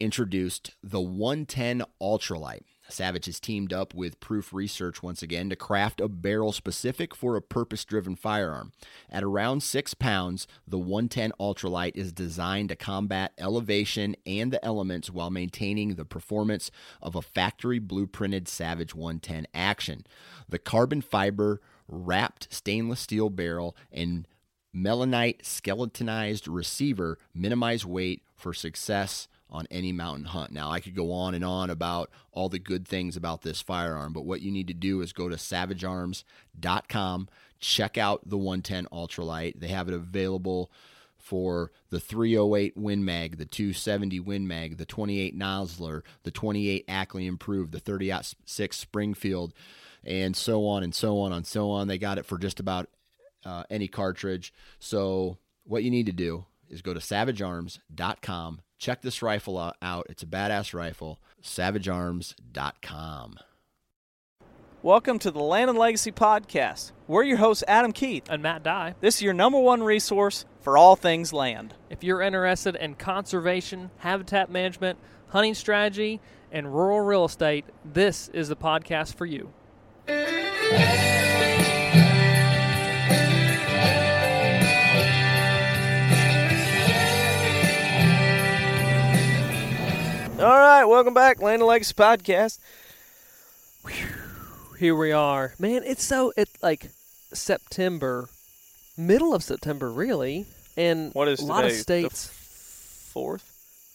introduced the 110 Ultralight. Savage has teamed up with Proof Research once again to craft a barrel specific for a purpose driven firearm. At around six pounds, the 110 Ultralight is designed to combat elevation and the elements while maintaining the performance of a factory blueprinted Savage 110 action. The carbon fiber wrapped stainless steel barrel and Melonite skeletonized receiver minimize weight for success on any mountain hunt. Now, I could go on and on about all the good things about this firearm, but what you need to do is go to savagearms.com, check out the 110 Ultralight. They have it available for the 308 Win Mag, the 270 Win Mag, the 28 Nosler, the 28 Ackley Improved, the 36 Springfield, and so on and so on and so on. They got it for just about uh, any cartridge. So, what you need to do is go to savagearms.com Check this rifle out. It's a badass rifle. SavageArms.com. Welcome to the Land and Legacy Podcast. We're your hosts, Adam Keith and Matt Dye. This is your number one resource for all things land. If you're interested in conservation, habitat management, hunting strategy, and rural real estate, this is the podcast for you. Welcome back, Land of Legacy Podcast. Whew, here we are, man. It's so it like September, middle of September, really, and what is a lot of states. Fourth,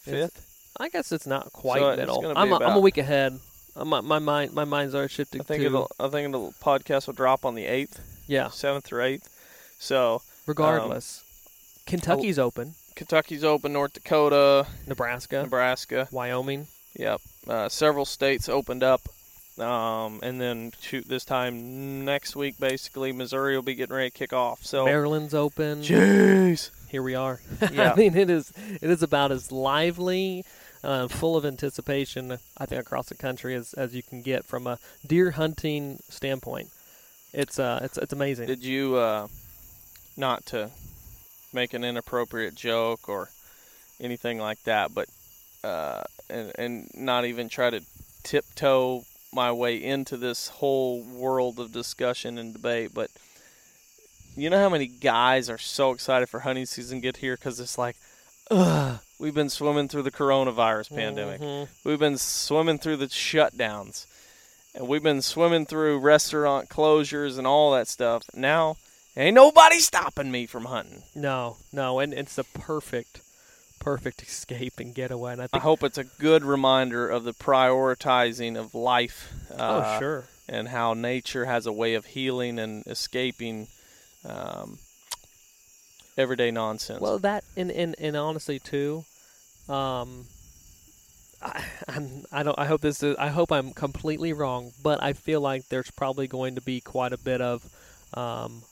fifth. I guess it's not quite so middle. I'm a, I'm a week ahead. My, my mind my mind's already shifted. I think to, it'll I think the podcast will drop on the eighth. Yeah, seventh or eighth. So regardless, um, Kentucky's open. Kentucky's open, North Dakota, Nebraska, Nebraska, Wyoming. Yep, uh, several states opened up, um, and then shoot this time next week. Basically, Missouri will be getting ready to kick off. So Maryland's open. Jeez, here we are. Yeah. I mean, it is it is about as lively. Uh, full of anticipation, I think, across the country as, as you can get from a deer hunting standpoint. It's uh, it's it's amazing. Did you uh, not to make an inappropriate joke or anything like that, but uh, and and not even try to tiptoe my way into this whole world of discussion and debate. But you know how many guys are so excited for hunting season get here because it's like, ugh, we've been swimming through the coronavirus pandemic, mm-hmm. we've been swimming through the shutdowns, and we've been swimming through restaurant closures and all that stuff. Now Ain't nobody stopping me from hunting. No, no, and it's the perfect, perfect escape and getaway. And I, I hope it's a good reminder of the prioritizing of life. Oh, uh, oh, sure. And how nature has a way of healing and escaping um, everyday nonsense. Well, that and and, and honestly too, um, I, I'm, I don't. I hope this is. I hope I'm completely wrong, but I feel like there's probably going to be quite a bit of um,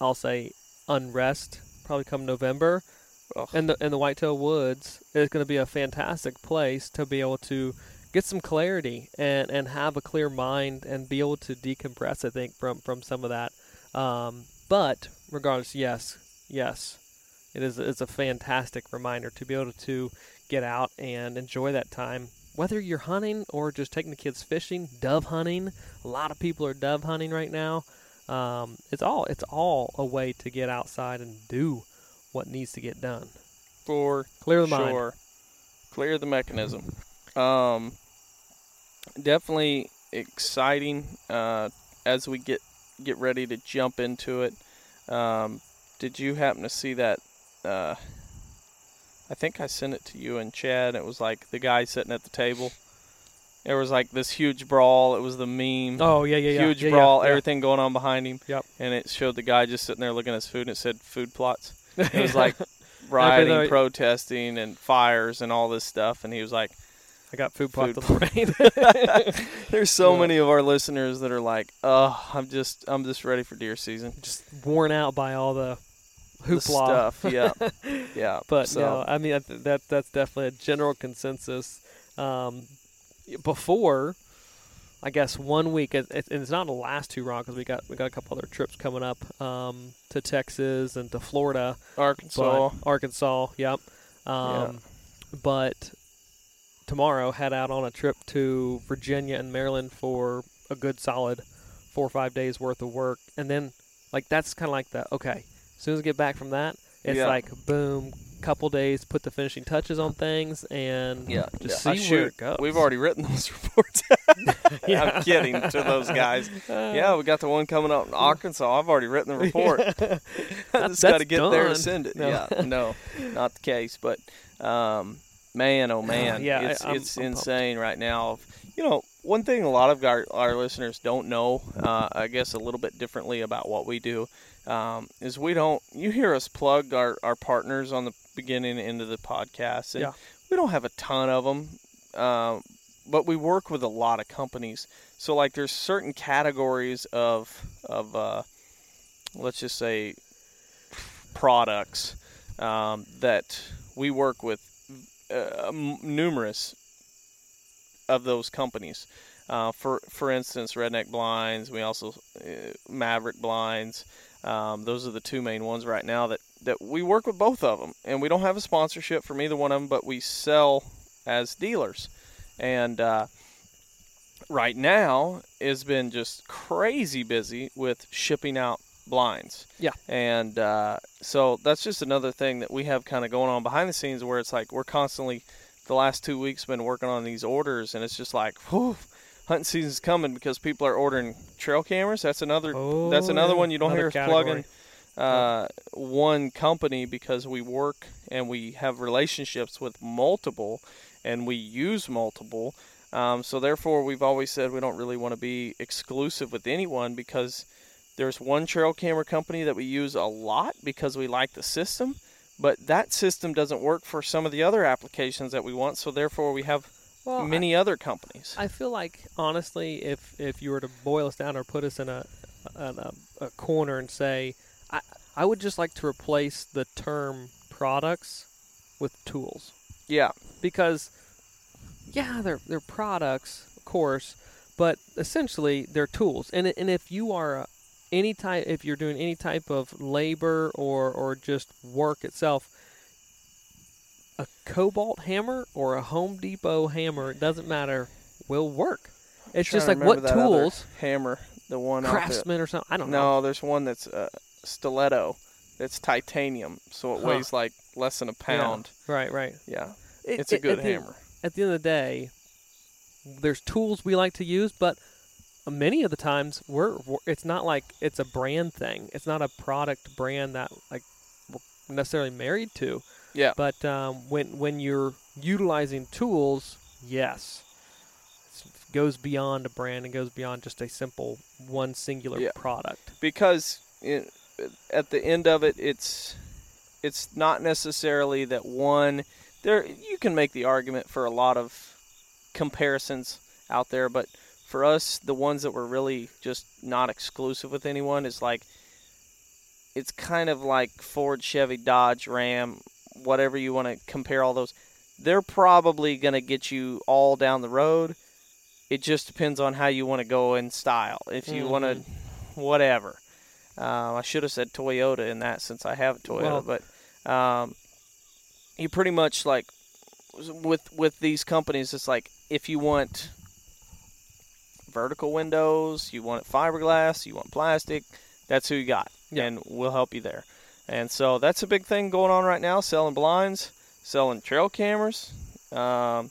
I'll say unrest probably come November. Ugh. And the and the Whitetail Woods is going to be a fantastic place to be able to get some clarity and, and have a clear mind and be able to decompress. I think from from some of that. Um, but regardless, yes, yes, it is it's a fantastic reminder to be able to get out and enjoy that time. Whether you're hunting or just taking the kids fishing, dove hunting. A lot of people are dove hunting right now. Um, it's all it's all a way to get outside and do what needs to get done. For clear the sure. mind, clear the mechanism. Um, definitely exciting uh, as we get get ready to jump into it. Um, did you happen to see that? Uh, I think I sent it to you and Chad. It was like the guy sitting at the table. There was like this huge brawl. It was the meme. Oh yeah, yeah, yeah. huge yeah, brawl. Yeah, yeah. Everything going on behind him. Yep. And it showed the guy just sitting there looking at his food, and it said food plots. It was like rioting, protesting, and fires and all this stuff. And he was like, I got food Food on the brain. "There's so Yeah. many of our listeners that are like, oh, I'm just, I'm just ready for deer season." Just worn out by all the The hoopla. stuff. Yeah, yeah. But so, no, I mean I th- that that's definitely a general consensus. Um, before, I guess one week, and it's not the last two long because we got we got a couple other trips coming up um, to Texas and to Florida, Arkansas. Arkansas. Yep. Um, Yeah. But tomorrow, head out on a trip to Virginia and Maryland for a good solid four or five days worth of work, and then like that's kind of like the okay. As soon as we get back from that, it's Yeah. like boom, couple days, put the finishing touches on things, and Yeah, just yeah. I see where shoot. it goes. We've already written those reports. Yeah. I'm kidding to those guys. Yeah, we got the one coming up in Arkansas. I've already written the report. I just got to get there and send it. No. Yeah, no, not the case. But um, man, oh man, Yeah, I- it's I'm- it's I'm pumped. insane right now. You know, one thing a lot of our, our listeners don't know, uh, I guess a little bit differently about what we do, um, is we don't. You hear us plug our, our partners on the beginning and end of the podcast, and Yeah. we don't have a ton of them, um, but we work with a lot of companies. So like, there's certain categories of of uh, let's just say products um, that we work with uh, numerous of those companies. Uh, for for instance, Redneck Blinds. We also uh, Maverick Blinds. Um, those are the two main ones right now that that we work with both of them, and we don't have a sponsorship from either one of them, but we sell as dealers. And uh, right now it's been just crazy busy with shipping out blinds. Yeah. And uh, so that's just another thing that we have kind of going on behind the scenes where it's like we're constantly, the last two weeks, been working on these orders, and it's just like, whew, hunting season's coming because people are ordering trail cameras. That's another. Oh, that's another yeah. one you don't Another hear us category. plugging. Uh, one company because we work and we have relationships with multiple, and we use multiple. Um, so therefore, we've always said we don't really want to be exclusive with anyone because there's one trail camera company that we use a lot because we like the system, but that system doesn't work for some of the other applications that we want. So therefore, we have Well, I- many other companies. I feel like honestly, if if you were to boil us down or put us in a in a, a corner and say, I I would just like to replace the term products with tools yeah, because yeah, they're they're products, of course, but essentially they're tools. And and if you are any type, if you're doing any type of labor or or just work itself. A Cobalt hammer or a Home Depot hammer, it doesn't matter, will work. It's just like what remember that other tools, hammer, the one craftsman or something. I don't know. No, there's one that's uh, stiletto. It's titanium, so it Huh. weighs like less than a pound. Right, right. Yeah, It- it's a good at the- hammer. At the end of the day, there's tools we like to use, but many of the times we're, we're it's not like it's a brand thing. It's not a product brand that like we're necessarily married to. Yeah. But um, when when you're utilizing tools, yes, it goes beyond a brand and goes beyond just a simple one singular Yeah. product. because it, at the end of it, it's it's not necessarily that one. There, you can make the argument for a lot of comparisons out there, but for us, the ones that were really just not exclusive with anyone is like it's kind of like Ford, Chevy, Dodge, Ram, whatever you want to compare all those. They're probably going to get you all down the road. It just depends on how you want to go in style. If you want to, whatever. Um, I should have said Toyota in that since I have a Toyota, Well- but um, you pretty much like with with these companies, it's like if you want vertical windows, you want it fiberglass, you want plastic, that's who you got, Yeah. and we'll help you there. And so that's a big thing going on right now: selling blinds, selling trail cameras, um,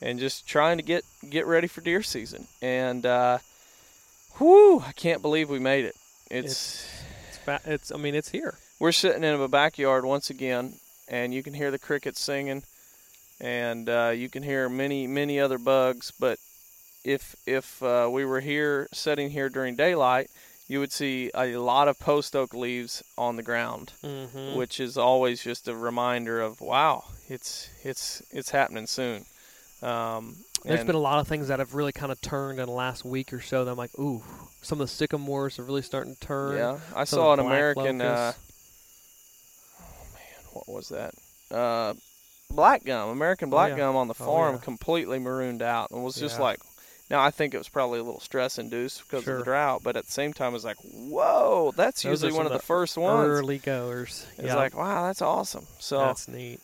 and just trying to get get ready for deer season. And uh, whoo, I can't believe we made it. It's It's, fa- it's I mean, it's here. we're sitting in a backyard once again, and you can hear the crickets singing, and uh, you can hear many many other bugs. But if if uh, we were here sitting here during daylight, you would see a lot of post oak leaves on the ground, Mm-hmm. which is always just a reminder of wow, it's it's it's happening soon. Um, There's been a lot of things that have really kind of turned in the last week or so. That I'm like, ooh, some of the sycamores are really starting to turn. yeah. I some saw an American. Uh, locust. what was that? Uh, black gum, American black yeah. gum on the Oh, farm, yeah. completely marooned out, and was just like. Now I think it was probably a little stress induced because of the drought, but at the same time, it was like, whoa, that's Those usually one of the the first ones. Early goers. It's yeah, like, wow, that's awesome. So that's neat.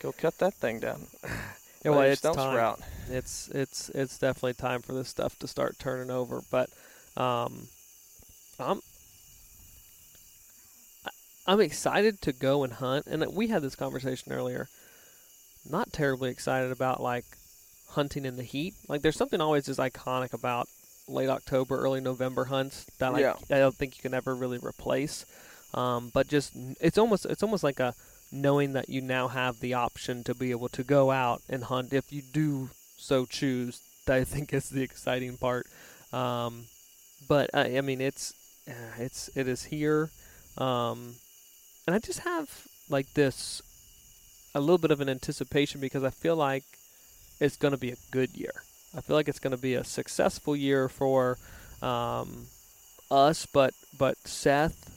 go cut that thing down. Yeah, well, it's time. sprout. It's it's it's definitely time for this stuff to start turning over. But um, I'm I'm excited to go and hunt, and we had this conversation earlier. Not terribly excited about like hunting in the heat. Like, there's something always just iconic about late October, early November hunts that like, Yeah. I don't think you can ever really replace. Um, but just it's almost it's almost like a knowing that you now have the option to be able to go out and hunt if you do so choose. That I think is the exciting part. Um, but I, I mean, it's uh, it's it is here, um, and I just have like this a little bit of an anticipation because I feel like it's going to be a good year. I feel like it's going to be a successful year for um, us, but but Seth,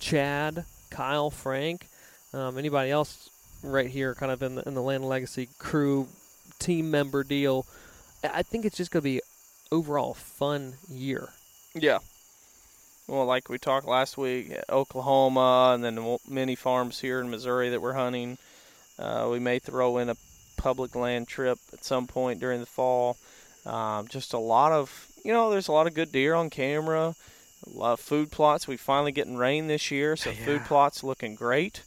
Chad, Kyle, Frank, um, anybody else right here, kind of in the in the Land Legacy crew team member deal. I think it's just going to be overall fun year. Yeah. Well, like we talked last week, Oklahoma, and then many farms here in Missouri that we're hunting. Uh, we may throw in a public land trip at some point during the fall. Um, just a lot of, you know, there's a lot of good deer on camera. A lot of food plots. We finally getting rain this year, so food plots looking great.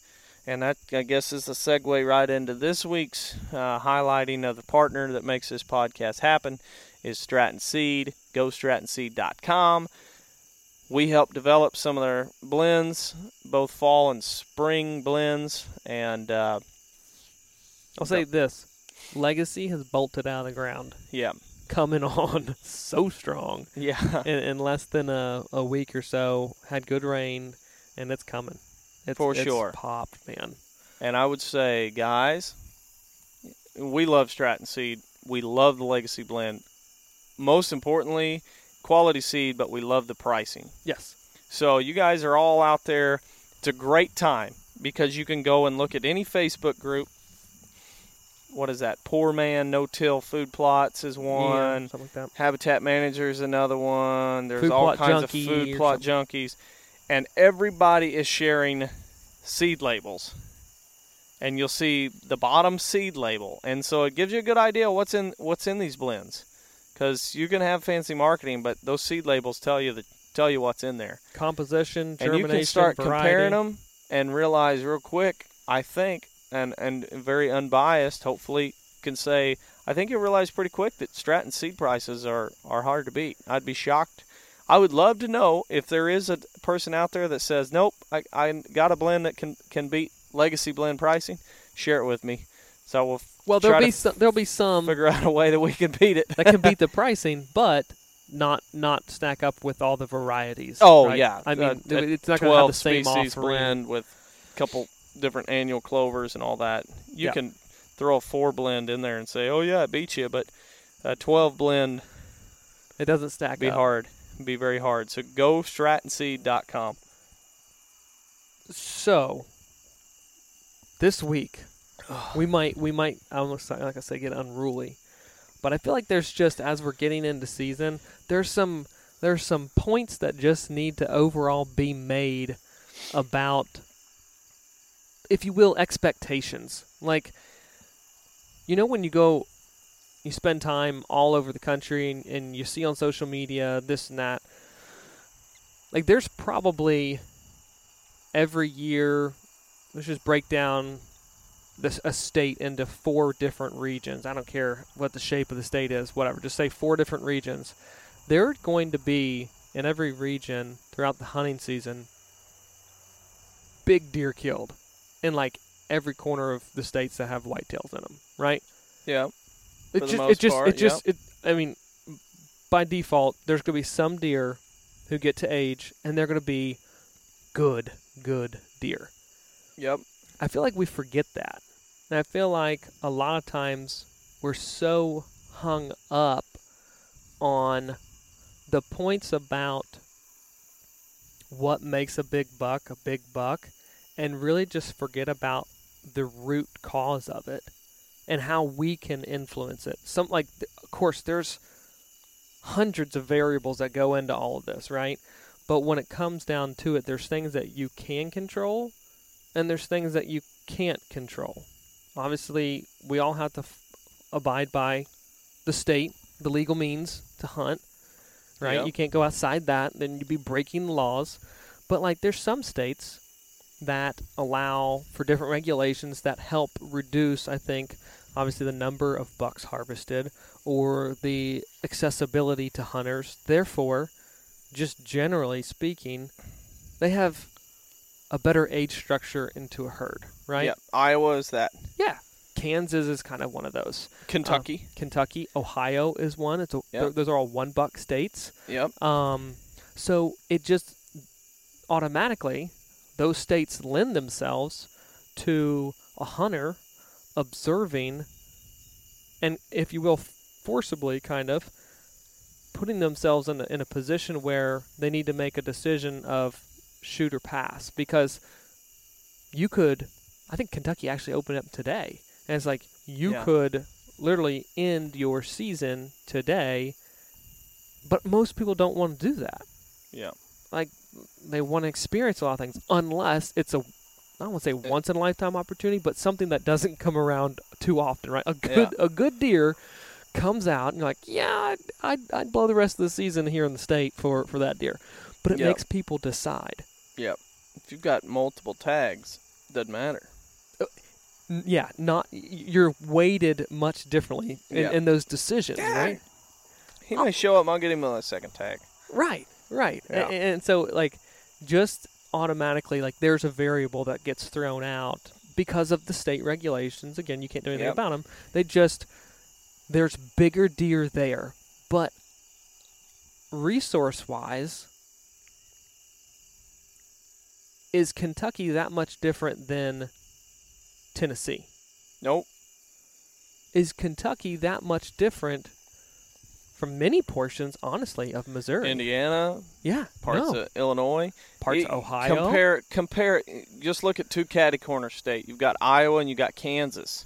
And that, I guess, is a segue right into this week's uh, highlighting of the partner that makes this podcast happen is Stratton Seed. Go strattonseed.com. We help develop some of their blends, both fall and spring blends, and uh, I'll say this: Legacy has bolted out of the ground, yeah, coming on so strong yeah, in, in less than a, a week or so. Had good rain, and it's coming. It's, For it's sure. popped, man. and I would say, guys, we love Stratton Seed. We love the Legacy blend. Most importantly, quality seed, but we love the pricing. Yes. So you guys are all out there. It's a great time because you can go and look at any Facebook group. What is that? Poor Man No Till Food Plots is Yeah, one. something like that. Habitat Manager is another one. There's Food all kinds of food plot junkies, and everybody is sharing seed labels. And you'll see the bottom seed label, and so it gives you a good idea what's in what's in these blends. Because you can have fancy marketing, but those seed labels tell you the tell you what's in there, Composition, and you can start variety. comparing them and realize real quick. I think, and and very unbiased, hopefully, can say I think you'll realize pretty quick that Stratton seed prices are, are hard to beat. I'd be shocked. I would love to know if there is a person out there that says, nope, I, I got a blend that can, can beat legacy blend pricing. Share it with me. So we'll Well, there'll be some, there'll be some figure out a way that we can beat it. that can beat the pricing, but not not stack up with all the varieties. Oh, right? yeah. I mean, Uh, it's not going to have the same species offering. blend with a couple different annual clovers and all that. You Yeah. can throw a four blend in there and say, oh, yeah, it beats you. But a 12 blend It doesn't stack be up. hard. Be very hard. So go strattonseed.com. So this week we might we might almost like I say get unruly, but I feel like there's just as we're getting into season, there's some there's some points that just need to overall be made about, if you will, expectations. Like, you know, when you go, you spend time all over the country and, and you see on social media this and that. Like, there's probably every year let's just break down this a state into four different regions. I don't care what the shape of the state is, whatever. Just say four different regions. There are going to be in every region throughout the hunting season big deer killed in like every corner of the states that have whitetails in them, right? Yeah. It just, it just, part, it just, it. I mean, by default, there's going to be some deer who get to age, and they're going to be good, good deer. Yep. I feel like we forget that, and I feel like a lot of times we're so hung up on the points about what makes a big buck a big buck, and really just forget about the root cause of it and how we can influence it. Some like, of course, there's hundreds of variables that go into all of this, right? But when it comes down to it, there's things that you can control, and there's things that you can't control. Obviously, we all have to f- abide by the state, the legal means to hunt, right? Yeah. You can't go outside that, then you'd be breaking the laws. But like, there's some states that allow for different regulations that help reduce, I think, obviously the number of bucks harvested or the accessibility to hunters. Therefore, just generally speaking, they have a better age structure into a herd, right? Yep. Iowa is that. Yeah. Kansas is kind of one of those. Kentucky. Kentucky, Ohio is one. It's a, Yep. th- those are all one buck states. yep. Um, so it just automatically those states lend themselves to a hunter observing and if you will forcibly kind of putting themselves in a, in a position where they need to make a decision of shoot or pass because you could I think Kentucky actually opened up today and it's like you Yeah. could literally end your season today but most people don't want to do that Yeah. They want to experience a lot of things unless it's a I don't want to say once in a lifetime opportunity, but something that doesn't come around too often, right? A good a good deer comes out and you're like, yeah, I'd, I'd, I'd blow the rest of the season here in the state for, for that deer, but it Yep. makes people decide. Yep. If you've got multiple tags, doesn't matter. Uh, n- Yeah, not you're weighted much differently in, Yeah. in those decisions, right? He oh. may show up. I'll get him on a second tag. Right, right. Yeah. And, so, like, just automatically, like, there's a variable that gets thrown out because of the state regulations. Again, you can't do anything Yep. about them. They just, there's bigger deer there. But resource wise, is Kentucky that much different than Tennessee? Nope. Is Kentucky that much different from many portions, honestly, of Missouri? Indiana, yeah, parts no. of Illinois, parts of Ohio. Compare, compare. Just look at two catty corner state. You've got Iowa and you got Kansas.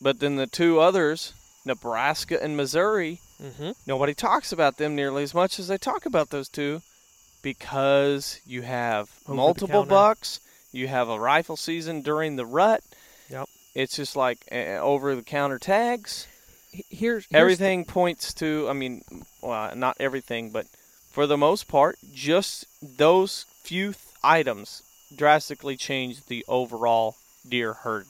But then the two others, Nebraska and Missouri, mm-hmm. nobody talks about them nearly as much as they talk about those two, because you have Over multiple bucks. You have a rifle season during the rut. Yep. It's just like uh, over the counter tags. Here's, here's everything points to i mean well not everything but for the most part just those few th- items drastically change the overall deer herd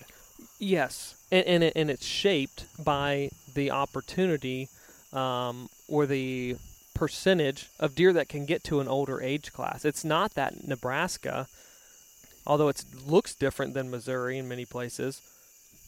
yes, and and, it, and it's shaped by the opportunity um, or the percentage of deer that can get to an older age class. It's not that Nebraska, although it looks different than Missouri in many places,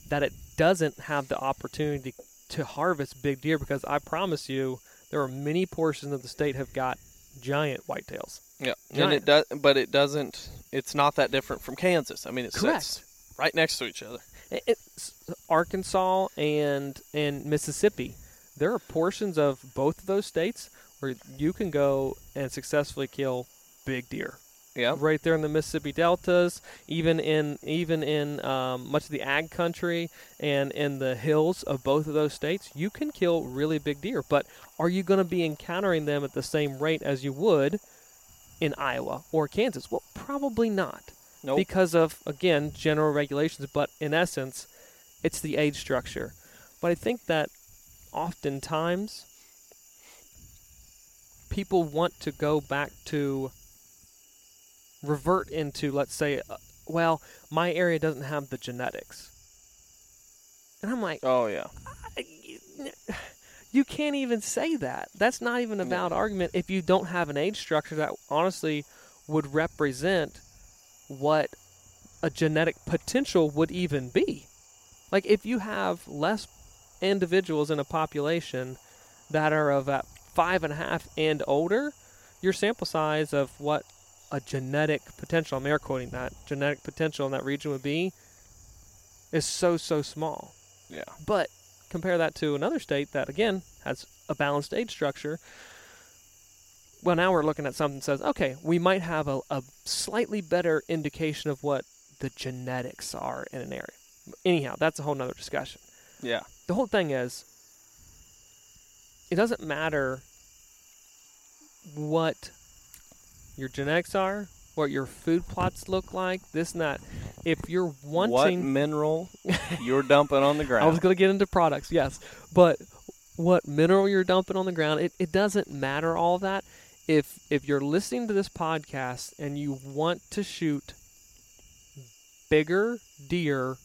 that it doesn't have the opportunity to harvest big deer because I promise you there are many portions of the state have got giant whitetails. yeah and it does but it doesn't it's not that different from kansas i mean it Correct. sits right next to each other it's Arkansas and and Mississippi. There are portions of both of those states where you can go and successfully kill big deer. Yeah Right there in the Mississippi deltas, even in even in um, much of the ag country and in the hills of both of those states, you can kill really big deer. But are you going to be encountering them at the same rate as you would in Iowa or Kansas? Well, probably not nope because of again general regulations but in essence it's the age structure but i think that oftentimes people want to go back to revert into let's say uh, well, my area doesn't have the genetics. And I'm like, Oh yeah. you can't even say that. That's not even a valid argument if you don't have an age structure that honestly would represent what a genetic potential would even be. Like if you have less individuals in a population that are of five and a half and older, your sample size of what a genetic potential, I'm air quoting that, genetic potential in that region would be is so, so small. Yeah. But compare that to another state that, again, has a balanced age structure. Well, now we're looking at something that says, okay, we might have a, a slightly better indication of what the genetics are in an area. Anyhow, that's a whole nother discussion. Yeah. The whole thing is, it doesn't matter what your genetics are, what your food plots look like, this and that. If you're wanting What mineral you're dumping on the ground? I was going to get into products, yes. But what mineral you're dumping on the ground, it, it doesn't matter all that. If if you're listening to this podcast and you want to shoot bigger deer,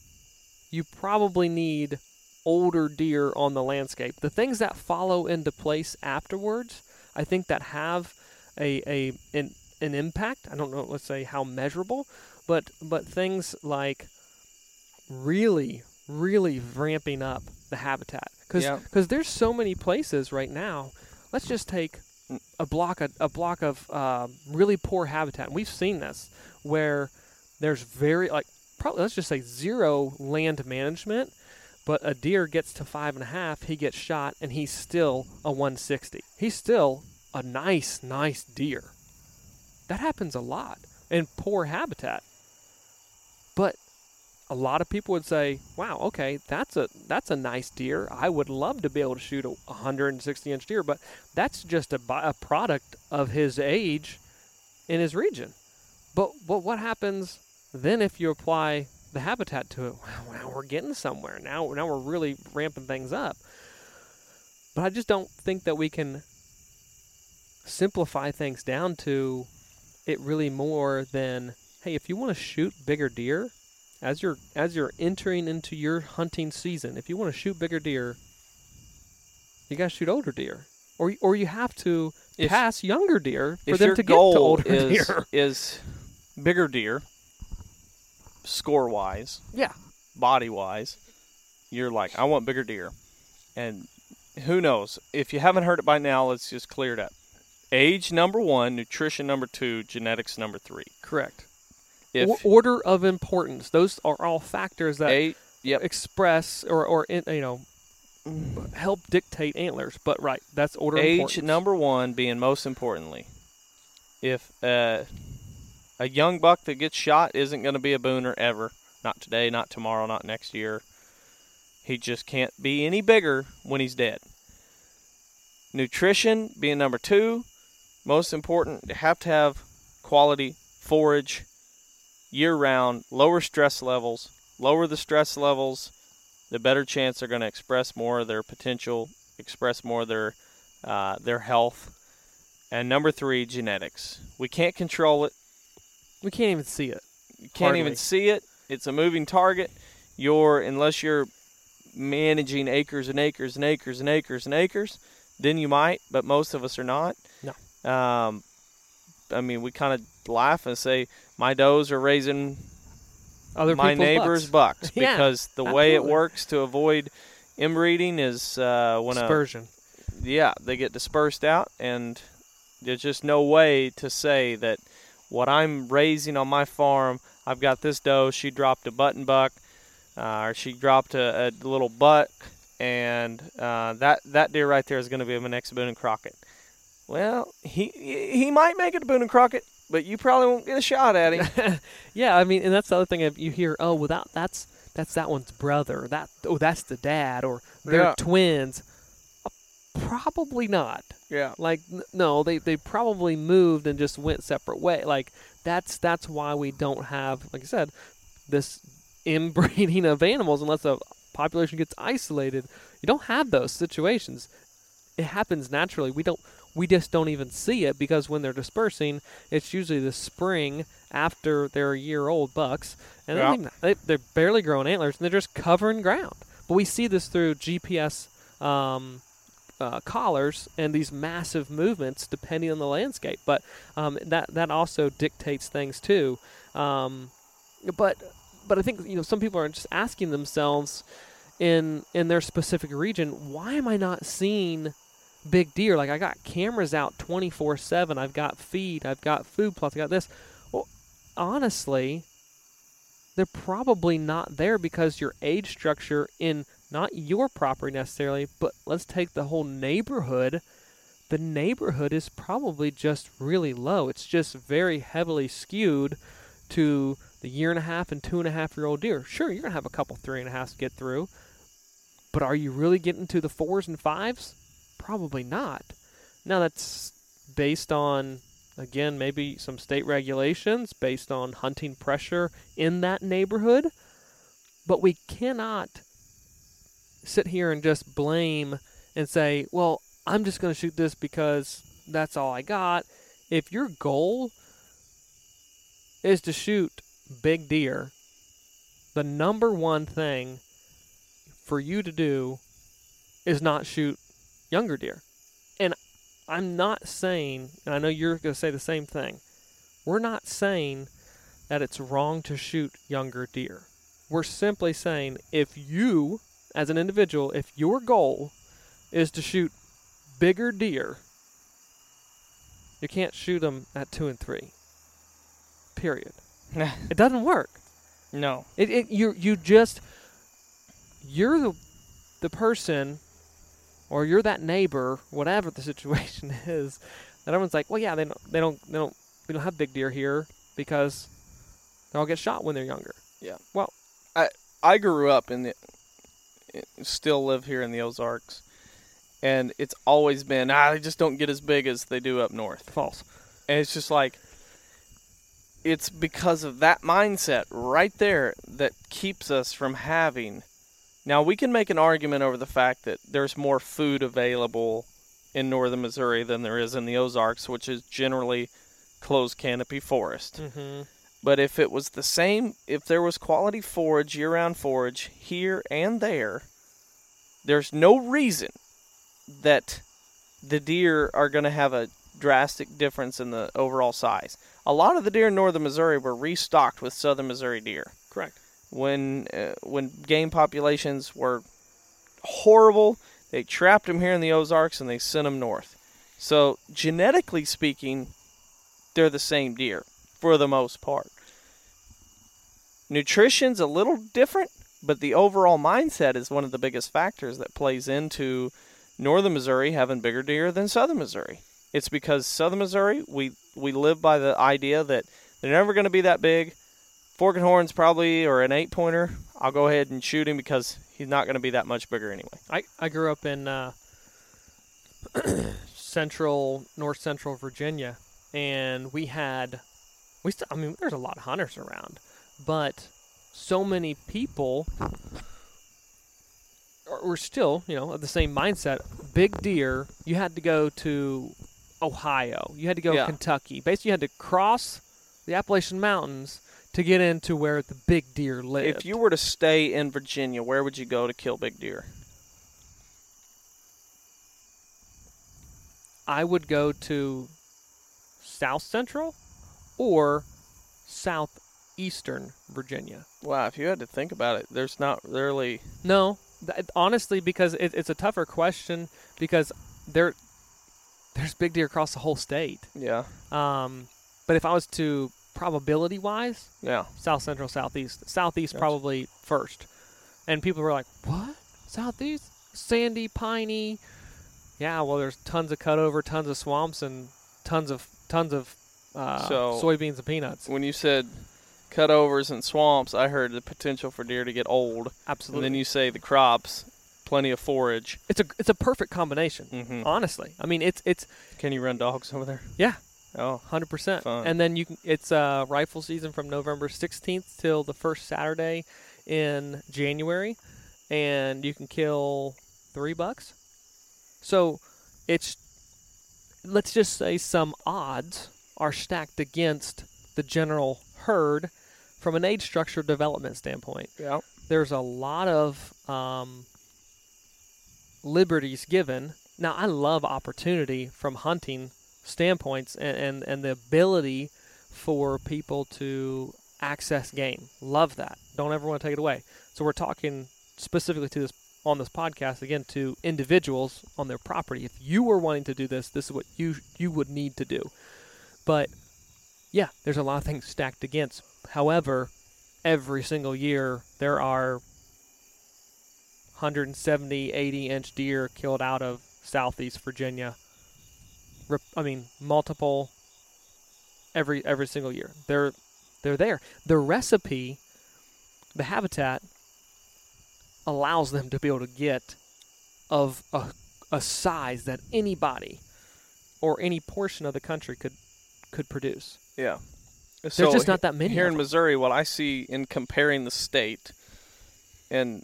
you probably need older deer on the landscape. The things that follow into place afterwards, I think that have a, a an, an impact. I don't know, let's say how measurable, but but things like really really ramping up the habitat because Yeah. there's so many places right now. Let's just take a block of, a block of um, really poor habitat. And we've seen this where there's very like probably let's just say zero land management, but a deer gets to five and a half, he gets shot, and he's still a 160. He's still a nice, nice deer. That happens a lot in poor habitat. But a lot of people would say, "Wow, okay, that's a that's a nice deer. I would love to be able to shoot a 160 inch deer, but that's just a, a product of his age in his region." But but what happens then if you apply the habitat to it? Well, now we're getting somewhere. Now now we're really ramping things up. But I just don't think that we can simplify things down to it really more than hey, if you want to shoot bigger deer, as you're as you're entering into your hunting season, if you want to shoot bigger deer, you got to shoot older deer, or or you have to If- pass younger deer for them to get to older is, deer. is bigger deer, score wise, Yeah, body wise, you're like, I want bigger deer. And who knows? If you haven't heard it by now, let's just clear it up. Age number one, nutrition number two, genetics number three. correct. If Or- order of importance; those are all factors that eight, yep, express or or in, you know help dictate antlers. But right, that's order of importance. age number one being most importantly. If uh, a young buck that gets shot isn't going to be a booner ever, not today, not tomorrow, not next year. He just can't be any bigger when he's dead. Nutrition being number two, most important, you have to have quality forage year round, lower stress levels. Lower the stress levels, the better chance they're going to express more of their potential, express more of their uh, their health. And number three, genetics. We can't control it. we can't even see it. You can't Hardly. even see it. It's a moving target. You're unless you're managing acres and acres and acres and acres and acres, then you might. But most of us are not. Um, I mean, we kind of laugh and say my does are raising Other my neighbor's bucks. bucks, Yeah, because the way it works to avoid inbreeding is uh, when a dispersion. yeah, they get dispersed out, and there's just no way to say that what I'm raising on my farm, I've got this doe, she dropped a button buck, uh, or she dropped a, a little buck, and uh, that that deer right there is going to be my next Boone and Crockett. Well, he he might make it to Boone and Crockett, but you probably won't get a shot at him. yeah, I mean, and that's the other thing. You hear, oh, well, that, that's that's that one's brother. That oh, that's the dad, or they're Yeah. twins. Uh, Probably not. yeah. Like no, they they probably moved and just went separate way. Like that's that's why we don't have, like I said, this inbreeding of animals unless a population gets isolated. You don't have those situations. It happens naturally. We don't we just don't even see it because when they're dispersing, it's usually the spring after they're a year old bucks, and Yeah. even, they, they're barely growing antlers and they're just covering ground. But we see this through GPS um, uh, collars and these massive movements depending on the landscape. But um, that that also dictates things too. Um, but but I think you know some people are just asking themselves in in their specific region, why am I not seeing big deer? Like I got cameras out 24/7. I've got feed, I've got food plots, I got this. Well, honestly, they're probably not there because your age structure in not your property necessarily, but let's take the whole neighborhood. The neighborhood is probably just really low. It's just very heavily skewed to the year and a half and two and a half year old deer. Sure, you're gonna have a couple three and a halfs get through, but are you really getting to the fours and fives? Probably not. Now that's based on again maybe some state regulations, based on hunting pressure in that neighborhood, but we cannot sit here and just blame and say, well, I'm just going to shoot this because that's all I got. If your goal is to shoot big deer, the number one thing for you to do is not shoot younger deer. And I'm not saying, and I know you're going to say the same thing, we're not saying that it's wrong to shoot younger deer. We're simply saying if you, as an individual, if your goal is to shoot bigger deer, you can't shoot them at two and three. Period. It doesn't work. no. It, it you you just you're the the person or you're that neighbor, whatever the situation is, that everyone's like, well, yeah, they don't they don't they don't we don't have big deer here because they all get shot when they're younger. Yeah. Well, I I grew up in the, still live here in the Ozarks, and it's always been ah they just don't get as big as they do up north, False. and it's just like it's because of that mindset right there that keeps us from having. Now we can make an argument over the fact that there's more food available in northern Missouri than there is in the Ozarks, which is generally closed canopy forest. Mm-hmm. But if it was the same, if there was quality forage, year round forage here and there, there's no reason that the deer are going to have a drastic difference in the overall size. A lot of the deer in northern Missouri were restocked with southern Missouri deer Correct. When uh, when game populations were horrible. They trapped them here in the Ozarks and they sent them north. So genetically speaking, they're the same deer for the most part. Nutrition's a little different, but the overall mindset is one of the biggest factors that plays into northern Missouri having bigger deer than southern Missouri. It's because southern Missouri, we we live by the idea that they're never going to be that big. Fork and horns probably or an eight pointer. I'll go ahead and shoot him because he's not going to be that much bigger anyway. I, I grew up in uh, central, north central Virginia, and we had, we still, I mean, there's a lot of hunters around, but so many people are, were still, you know, of the same mindset. Big deer, you had to go to Ohio, you had to go Yeah. Kentucky. Basically, you had to cross the Appalachian Mountains to get into where the big deer live. If you were to stay in Virginia, where would you go to kill big deer? I would go to South Central or Southeastern Virginia. Wow, if you had to think about it, there's not really. No, th- honestly, because it, it's a tougher question because there, there's big deer across the whole state. Yeah, Um, but if I was to probability wise, yeah. South Central, Southeast, Southeast Gotcha. probably first, and people were like, "What? Southeast? Sandy, piney? Yeah, well, there's tons of cutover, tons of swamps, and tons of tons of uh, So- soybeans and peanuts. When you said cutovers and swamps, I heard the potential for deer to get old, Absolutely, and then you say the crops, plenty of forage. it's a it's a perfect combination. hmm Honestly, I mean, it's it's Can you run dogs over there? Yeah. Oh, hundred percent. Fun. And then you can it's uh, rifle season from November 16th till the first Saturday in January, and you can kill three bucks. So it's let's just say some odds are stacked against the general herd from an age structure development standpoint. Yeah. There's a lot of um, liberties given. Now, I love opportunity from hunting standpoints and, and, and the ability for people to access game. Love that. Don't ever want to take it away. So we're talking specifically to this on this podcast again to individuals on their property. If you were wanting to do this, this is what you you would need to do. But yeah, there's a lot of things stacked against. However, every single year there are 170, 80 inch deer killed out of southeast Virginia. Rep- I mean, multiple every every single year. They're they're there. The recipe, the habitat allows them to be able to get of a, a size that anybody or any portion of the country could could produce. Yeah. There's So just not that many. here in. Missouri, what I see in comparing the state, and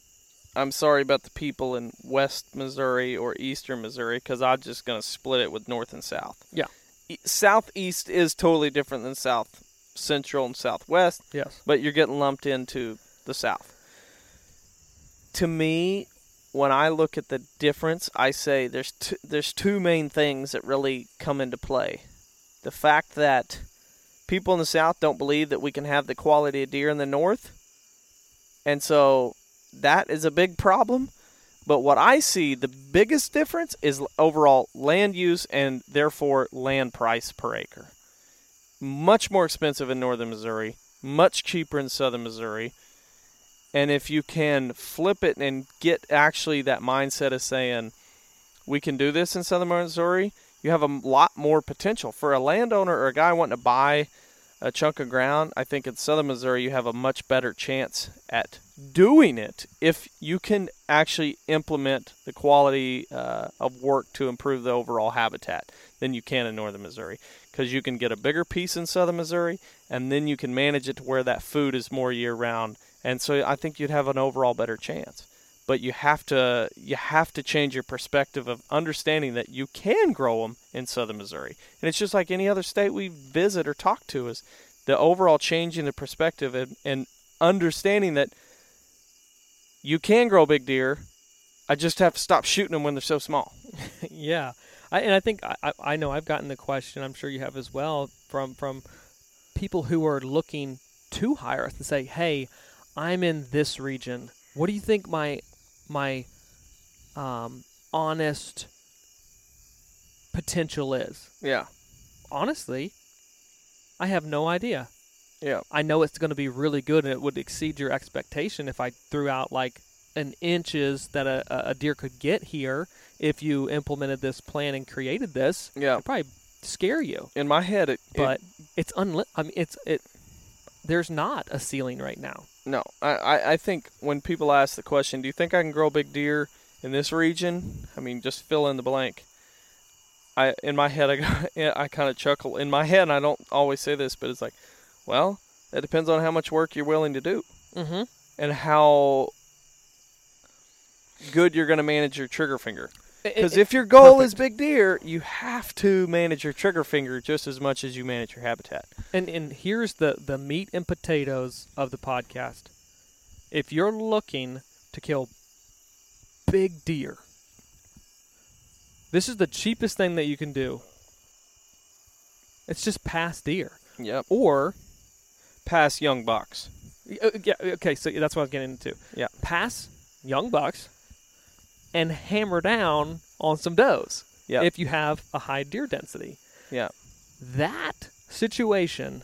I'm sorry about the people in West Missouri or Eastern Missouri because I'm just going to split it with North and South. Yeah. E- Southeast is totally different than South Central and Southwest, Yes. but you're getting lumped into the South. To me, when I look at the difference, I say there's t- there's two main things that really come into play. The fact that people in the South don't believe that we can have the quality of deer in the North, and so that is a big problem. But what I see the biggest difference is overall land use and therefore land price per acre. Much more expensive in northern Missouri, much cheaper in southern Missouri. And if you can flip it and get actually that mindset of saying, we can do this in southern Missouri, you have a lot more potential. For a landowner or a guy wanting to buy a chunk of ground, I think in southern Missouri you have a much better chance at doing it if you can actually implement the quality uh, of work to improve the overall habitat than you can in northern Missouri. Because you can get a bigger piece in southern Missouri, and then you can manage it to where that food is more year round. And so I think you'd have an overall better chance. But you have to you have to change your perspective of understanding that you can grow them in southern Missouri. And it's just like any other state we visit or talk to is the overall change in the perspective and, and understanding that you can grow big deer. I just have to stop shooting them when they're so small. yeah, I, and I think I, I- know I've gotten the question. I'm sure you have as well from from people who are looking to hire us and say, "Hey, I'm in this region. What do you think my my um, honest potential is?" Yeah. Honestly, I have no idea. Yeah. I know it's going to be really good and it would exceed your expectation if I threw out like an inches that a, a deer could get here if you implemented this plan and created this. Yeah. It'd probably scare you, In my head, it, it- but it's unli- I mean, it's it. There's not a ceiling right now. No, I, I, think when people ask the question, do you think I can grow big deer in this region? I mean, just fill in the blank. I in my head, I I kind of chuckle in my head. I don't always say this, but it's like, well, that depends on how much work you're willing to do Mm-hmm. and how good you're going to manage your trigger finger. Because if your goal is big deer, you have to manage your trigger finger just as much as you manage your habitat. And and here's the the meat and potatoes of the podcast. If you're looking to kill big deer, this is the cheapest thing that you can do. It's just pass deer, Yep. or Pass young bucks. uh, yeah, okay. So that's what I was getting into. Yeah. pass young bucks, and hammer down on some does. Yeah. if you have a high deer density. Yeah. that situation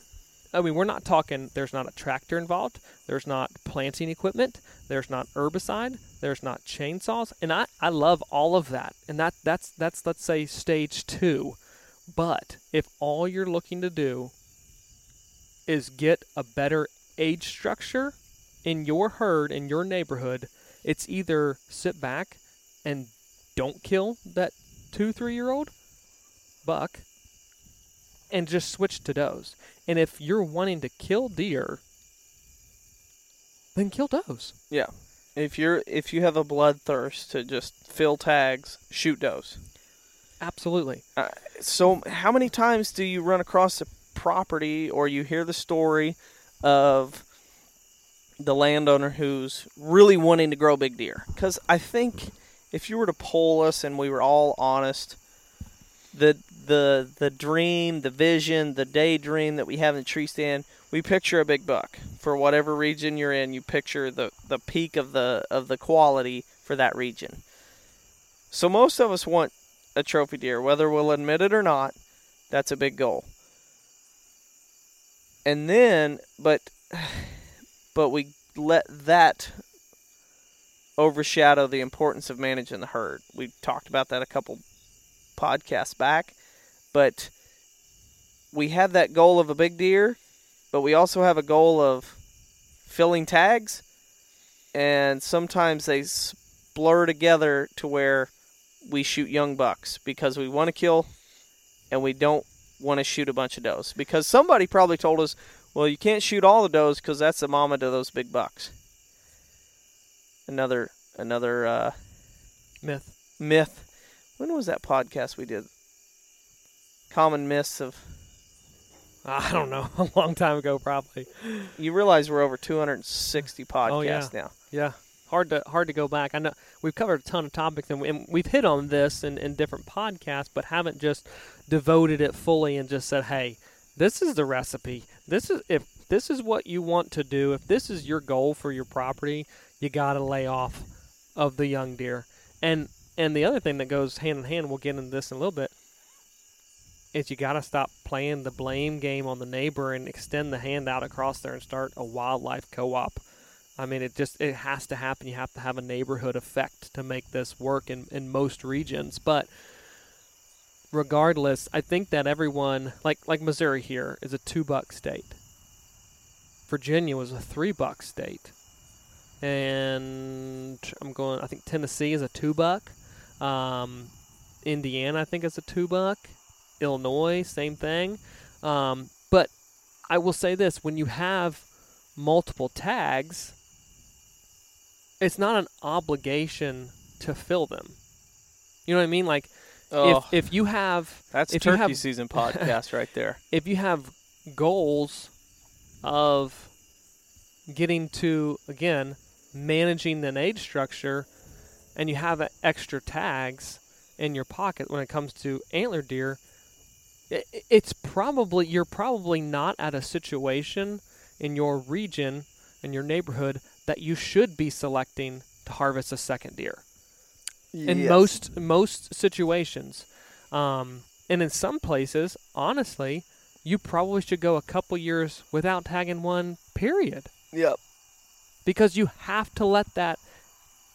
i mean we're not talking there's not a tractor involved there's not planting equipment there's not herbicide there's not chainsaws and i i love all of that and that that's that's let's say stage 2 but if all you're looking to do is get a better age structure in your herd in your neighborhood it's either sit back and don't kill that two three year old buck and just switch to does. And if you're wanting to kill deer, then kill does. Yeah. If you're if you have a bloodthirst to just fill tags, shoot does. Absolutely. Uh, so, how many times do you run across a property or you hear the story of the landowner who's really wanting to grow big deer? Because I think if you were to poll us and we were all honest, the the the dream, the vision, the daydream that we have in the tree stand, we picture a big buck. For whatever region you're in, you picture the, the peak of the of the quality for that region. So most of us want a trophy deer, whether we'll admit it or not. That's a big goal. And then, but, but we let that overshadow the importance of managing the herd. We talked about that a couple podcasts back, but we have that goal of a big deer, but we also have a goal of filling tags, and sometimes they blur together to where we shoot young bucks because we want to kill and we don't want to shoot a bunch of does because somebody probably told us, well, you can't shoot all the does because that's the mama to those big bucks. Another another uh, myth. Myth. When was that podcast we did? Common myths of. I don't know. A long time ago, probably. You realize we're over 260 podcasts oh, yeah. now. Yeah hard to hard to go back. I know we've covered a ton of topics and, we, and we've hit on this in, in different podcasts, but haven't just devoted it fully and just said, "Hey, this is the recipe. This is if this is what you want to do. If this is your goal for your property, you got to lay off of the young deer." And and the other thing that goes hand in hand, we'll get into this in a little bit, is you got to stop playing the blame game on the neighbor and extend the hand out across there and start a wildlife co-op I mean, it just it has to happen. You have to have a neighborhood effect to make this work in, in most regions. But regardless, I think that everyone like like Missouri here is a two buck state. Virginia was a three buck state, and I'm going. I think Tennessee is a two buck. Um, Indiana, I think, is a two buck. Illinois, same thing. Um, but I will say this: when you have multiple tags, it's not an obligation to fill them. You know what I mean? Like oh, if if you have that's if turkey have, season podcast right there. If you have goals of getting to again managing the age structure, and you have extra tags in your pocket when it comes to antler deer, it's probably you're probably not at a situation in your region in your neighborhood that you should be selecting to harvest a second deer. Yes. In most most situations, um, and in some places, honestly, you probably should go a couple years without tagging one. Period. Yep. Because you have to let that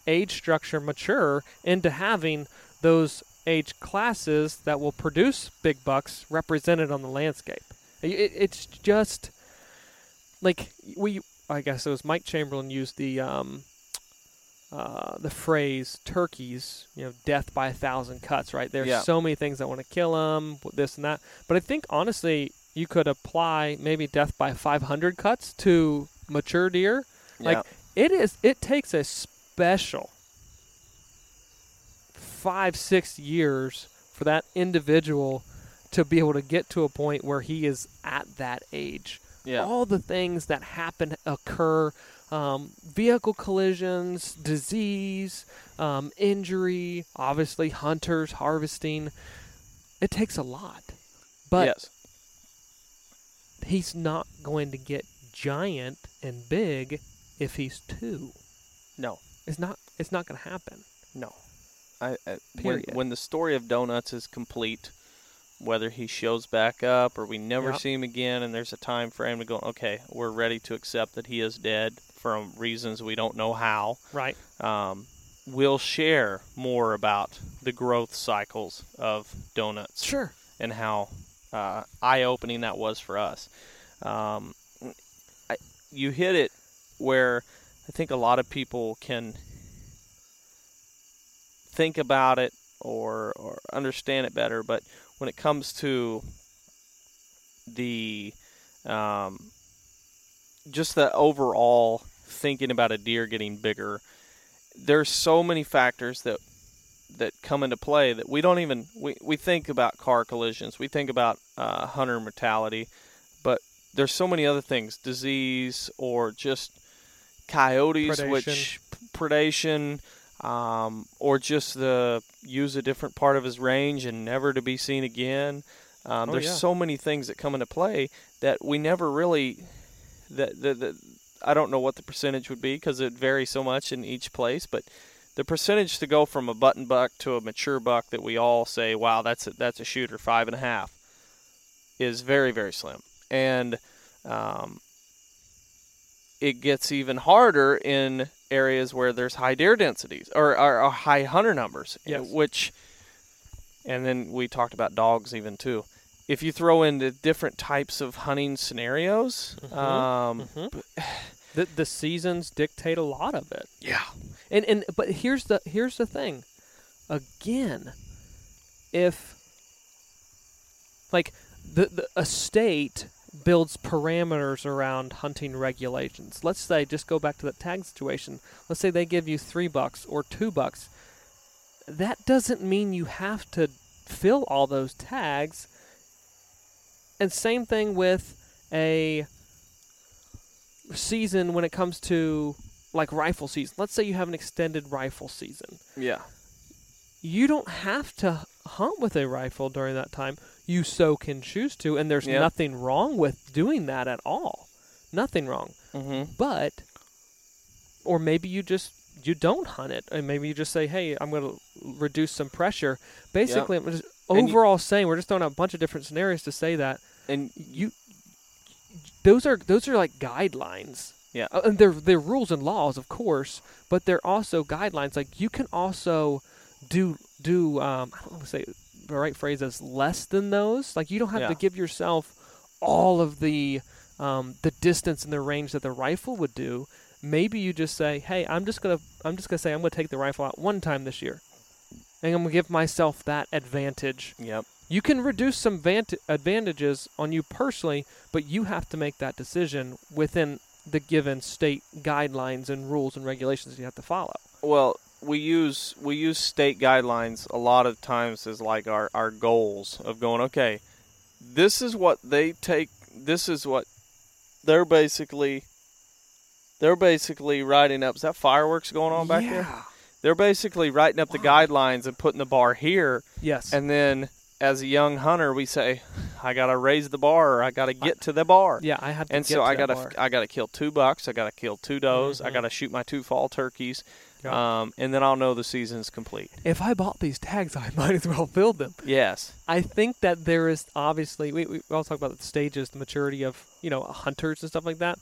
age structure mature into having those age classes that will produce big bucks represented on the landscape. It, it's just like we I guess it was Mike Chamberlain used the um, uh, the phrase "turkeys," you know, death by a thousand cuts. Right? There's yeah. so many things that want to kill them, this and that. But I think honestly, you could apply maybe death by 500 cuts to mature deer. Like yeah. it is, it takes a special five, six years for that individual to be able to get to a point where he is at that age yeah. all the things that happen occur um, vehicle collisions, disease, um, injury, obviously hunters harvesting. It takes a lot, but yes. he's not going to get giant and big if he's two. No, it's not. It's not going to happen. No, I, I when, when the story of donuts is complete, whether he shows back up or we never yep. see him again and there's a time frame to go okay we're ready to accept that he is dead from reasons we don't know how right um, we'll share more about the growth cycles of donuts sure and how uh, eye-opening that was for us um, I, you hit it where i think a lot of people can think about it or, or understand it better but when it comes to the um, just the overall thinking about a deer getting bigger, there's so many factors that that come into play that we don't even we, we think about car collisions, we think about uh, hunter mortality, but there's so many other things, disease or just coyotes, Predation. which predation, um, or just the use a different part of his range and never to be seen again. Um, Oh, there's yeah. so many things that come into play that we never really that that I don't know what the percentage would be because it varies so much in each place, but the percentage to go from a button buck to a mature buck that we all say, wow, that's a, that's a shooter five and a half, is very very slim, and um, it gets even harder in areas where there's high deer densities or, or, or high hunter numbers, Yes. which, and then we talked about dogs even too. If you throw in the different types of hunting scenarios, Mhm. um, Mhm. The the seasons dictate a lot of it. yeah, And and but here's the here's the thing. Again, if like the, the a state builds parameters around hunting regulations. Let's say just go back to that tag situation. Let's say they give you 3 bucks or 2 bucks. That doesn't mean you have to fill all those tags. And same thing with a season when it comes to like rifle season. Let's say you have an extended rifle season. yeah, You don't have to hunt with a rifle during that time. You so can choose to, and there's Yeah. nothing wrong with doing that at all. Nothing wrong. mm-hmm. But, or maybe you just you don't hunt it, and maybe you just say, "Hey, I'm going to reduce some pressure." Basically, I'm just you- overall saying we're just throwing out a bunch of different scenarios to say that and you those are those are like guidelines. Yeah. Uh, and they're they're rules and laws, of course, but they're also guidelines. Like you can also do do um, I don't want to say the right phrase is less than those. Like you don't have Yeah. to give yourself all of the um, the distance and the range that the rifle would do. Maybe you just say, "Hey, I'm just gonna I'm just gonna say I'm gonna take the rifle out one time this year, and I'm gonna give myself that advantage." yep, You can reduce some vant- advantages on you personally, but you have to make that decision within the given state guidelines and rules and regulations you have to follow. Well, we use we use state guidelines a lot of times as like our our goals of going. Okay, this is what they take. This is what they're basically. They're basically writing up. Is that fireworks going on back there? They're basically writing up the guidelines and putting the bar here, Yes. and then as a young hunter, we say, "I gotta raise the bar, or I gotta get to the bar." yeah, I had to and so I gotta bar. I gotta kill two bucks. I gotta kill two does. I Mhm. gotta shoot my two fall turkeys. Yeah. Um, and then I'll know the season's complete. If I bought these tags, I might as well build them. Yes. I think that there is obviously we we all talk about the stages, the maturity of you know hunters and stuff like that.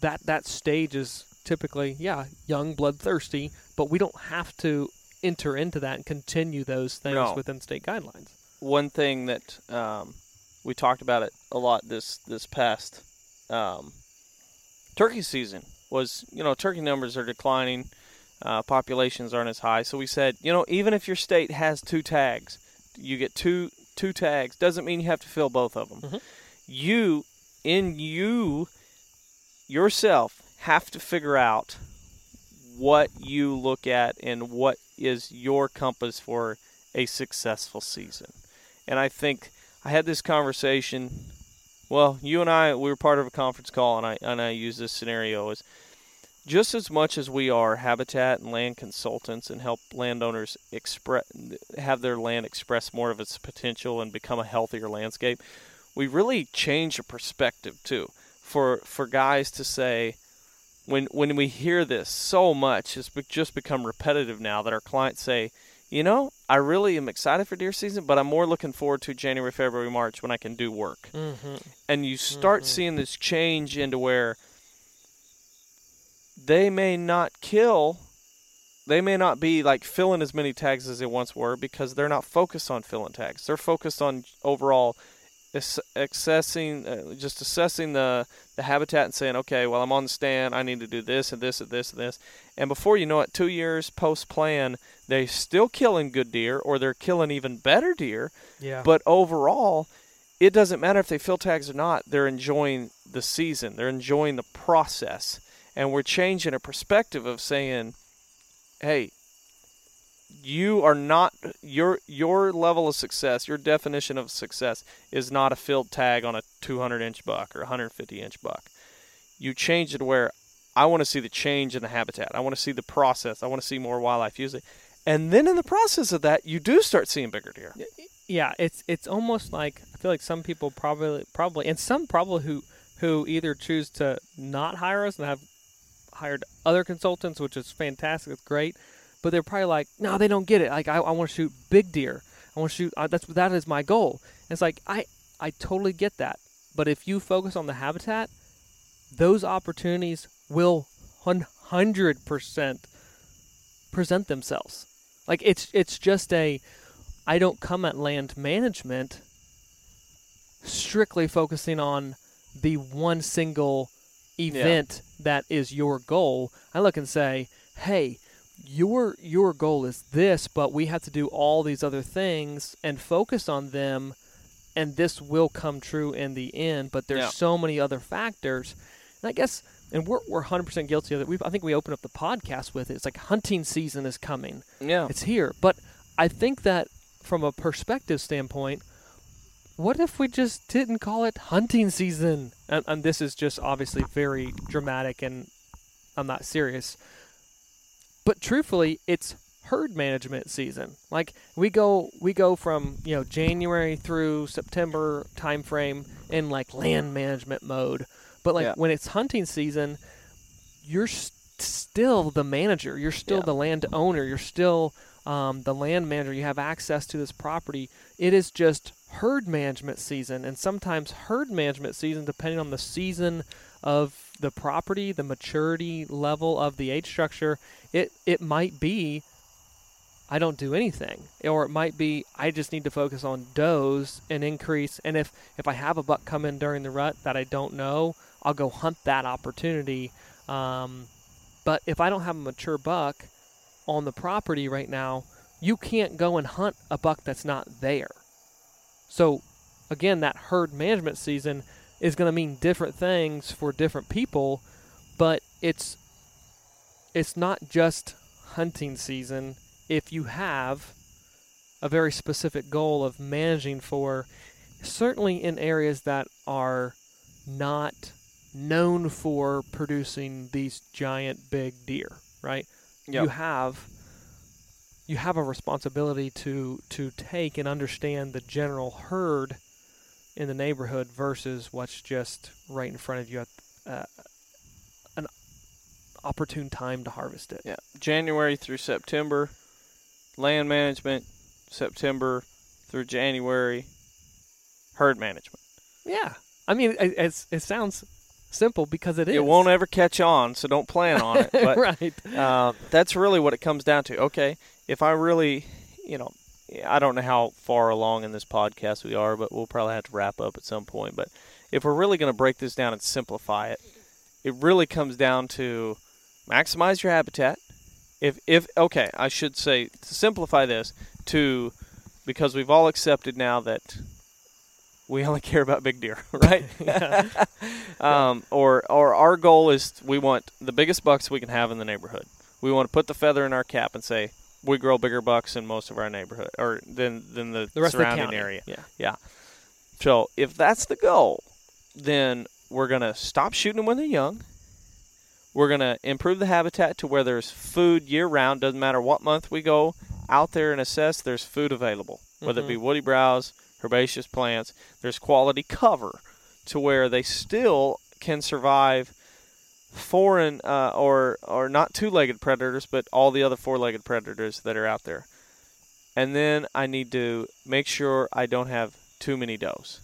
That that stage is typically yeah young, bloodthirsty, but we don't have to enter into that and continue those things No. within state guidelines. One thing that um, we talked about it a lot this this past um, turkey season was you know turkey numbers are declining, uh, populations aren't as high. So we said you know even if your state has two tags, you get two two tags doesn't mean you have to fill both of them. Mhm. You in you yourself have to figure out what you look at and what is your compass for a successful season. And I think I had this conversation. Well, you and I, we were part of a conference call, and I and I use this scenario as just as much as we are habitat and land consultants and help landowners express have their land express more of its potential and become a healthier landscape. We really change the perspective too for for guys to say when when we hear this so much, it's just become repetitive now that our clients say, you know, I really am excited for deer season, but I'm more looking forward to January, February, March when I can do work. Mm-hmm. And you start Mhm. seeing this change into where they may not kill, they may not be like filling as many tags as they once were because they're not focused on filling tags. They're focused on overall ass- accessing, uh, just assessing the the habitat and saying, okay, well, I'm on the stand. I need to do this and this and this and this. And before you know it, two years post plan, they're still killing good deer or they're killing even better deer. Yeah. But overall, it doesn't matter if they fill tags or not. They're enjoying the season. They're enjoying the process. And we're changing a perspective of saying, hey, you are not your your level of success, your definition of success is not a filled tag on a 200 inch buck or 150 inch buck. You change it where I want to see the change in the habitat. I want to see the process. I want to see more wildlife using. And then in the process of that, you do start seeing bigger deer. Yeah, it's it's almost like I feel like some people probably probably and some probably who who either choose to not hire us and have hired other consultants, which is fantastic, it's great, but they're probably like, no, they don't get it. Like I, I want to shoot big deer. I want to shoot. Uh, that's that is my goal. And it's like I I totally get that. But if you focus on the habitat, those opportunities will 100% present themselves. Like it's it's just a I don't come at land management strictly focusing on the one single event yeah. that is your goal. I look and say, "Hey, your your goal is this, but we have to do all these other things and focus on them and this will come true in the end, but there's yeah. so many other factors." And I guess and we're we're 100% guilty of it. We I think we opened up the podcast with it. It's like hunting season is coming. Yeah. It's here. But I think that from a perspective standpoint, what if we just didn't call it hunting season? And, and this is just obviously very dramatic and I'm not serious. But truthfully, it's herd management season. Like we go we go from, you know, January through September timeframe in like land management mode but like yeah. when it's hunting season, you're st- still the manager. You're still yeah. the landowner. You're still um, the land manager. You have access to this property. It is just herd management season, and sometimes herd management season, depending on the season of the property, the maturity level of the age structure, it it might be I don't do anything. Or it might be I just need to focus on does and increase. And if, if I have a buck come in during the rut that I don't know, I'll go hunt that opportunity. Um, but if I don't have a mature buck on the property right now, you can't go and hunt a buck that's not there. So, again, that herd management season is going to mean different things for different people, but it's it's not just hunting season if you have a very specific goal of managing for certainly in areas that are not known for producing these giant big deer, right? Yep. You have you have a responsibility to to take and understand the general herd in the neighborhood versus what's just right in front of you at uh, an opportune time to harvest it. Yeah, January through September, land management, September through January, herd management. Yeah, I mean it, it sounds simple because it is. It won't ever catch on, so don't plan on it. But, right. Uh, that's really what it comes down to. Okay, if I really, you know, I don't know how far along in this podcast we are, but we'll probably have to wrap up at some point. But if we're really going to break this down and simplify it, it really comes down to maximize your habitat. If if okay, I should say to simplify this to because we've all accepted now that we only care about big deer, right? um, or or our goal is we want the biggest bucks we can have in the neighborhood. We want to put the feather in our cap and say we grow bigger bucks in most of our neighborhood or than than the, the surrounding the area. Yeah, yeah. So if that's the goal, then we're gonna stop shooting them when they're young. We're gonna improve the habitat to where there's food year round. Doesn't matter what month we go out there and assess. There's food available, whether mm-hmm. it be woody browse herbaceous plants. There's quality cover to where they still can survive foreign uh, or or not two-legged predators, but all the other four-legged predators that are out there. And then I need to make sure I don't have too many does.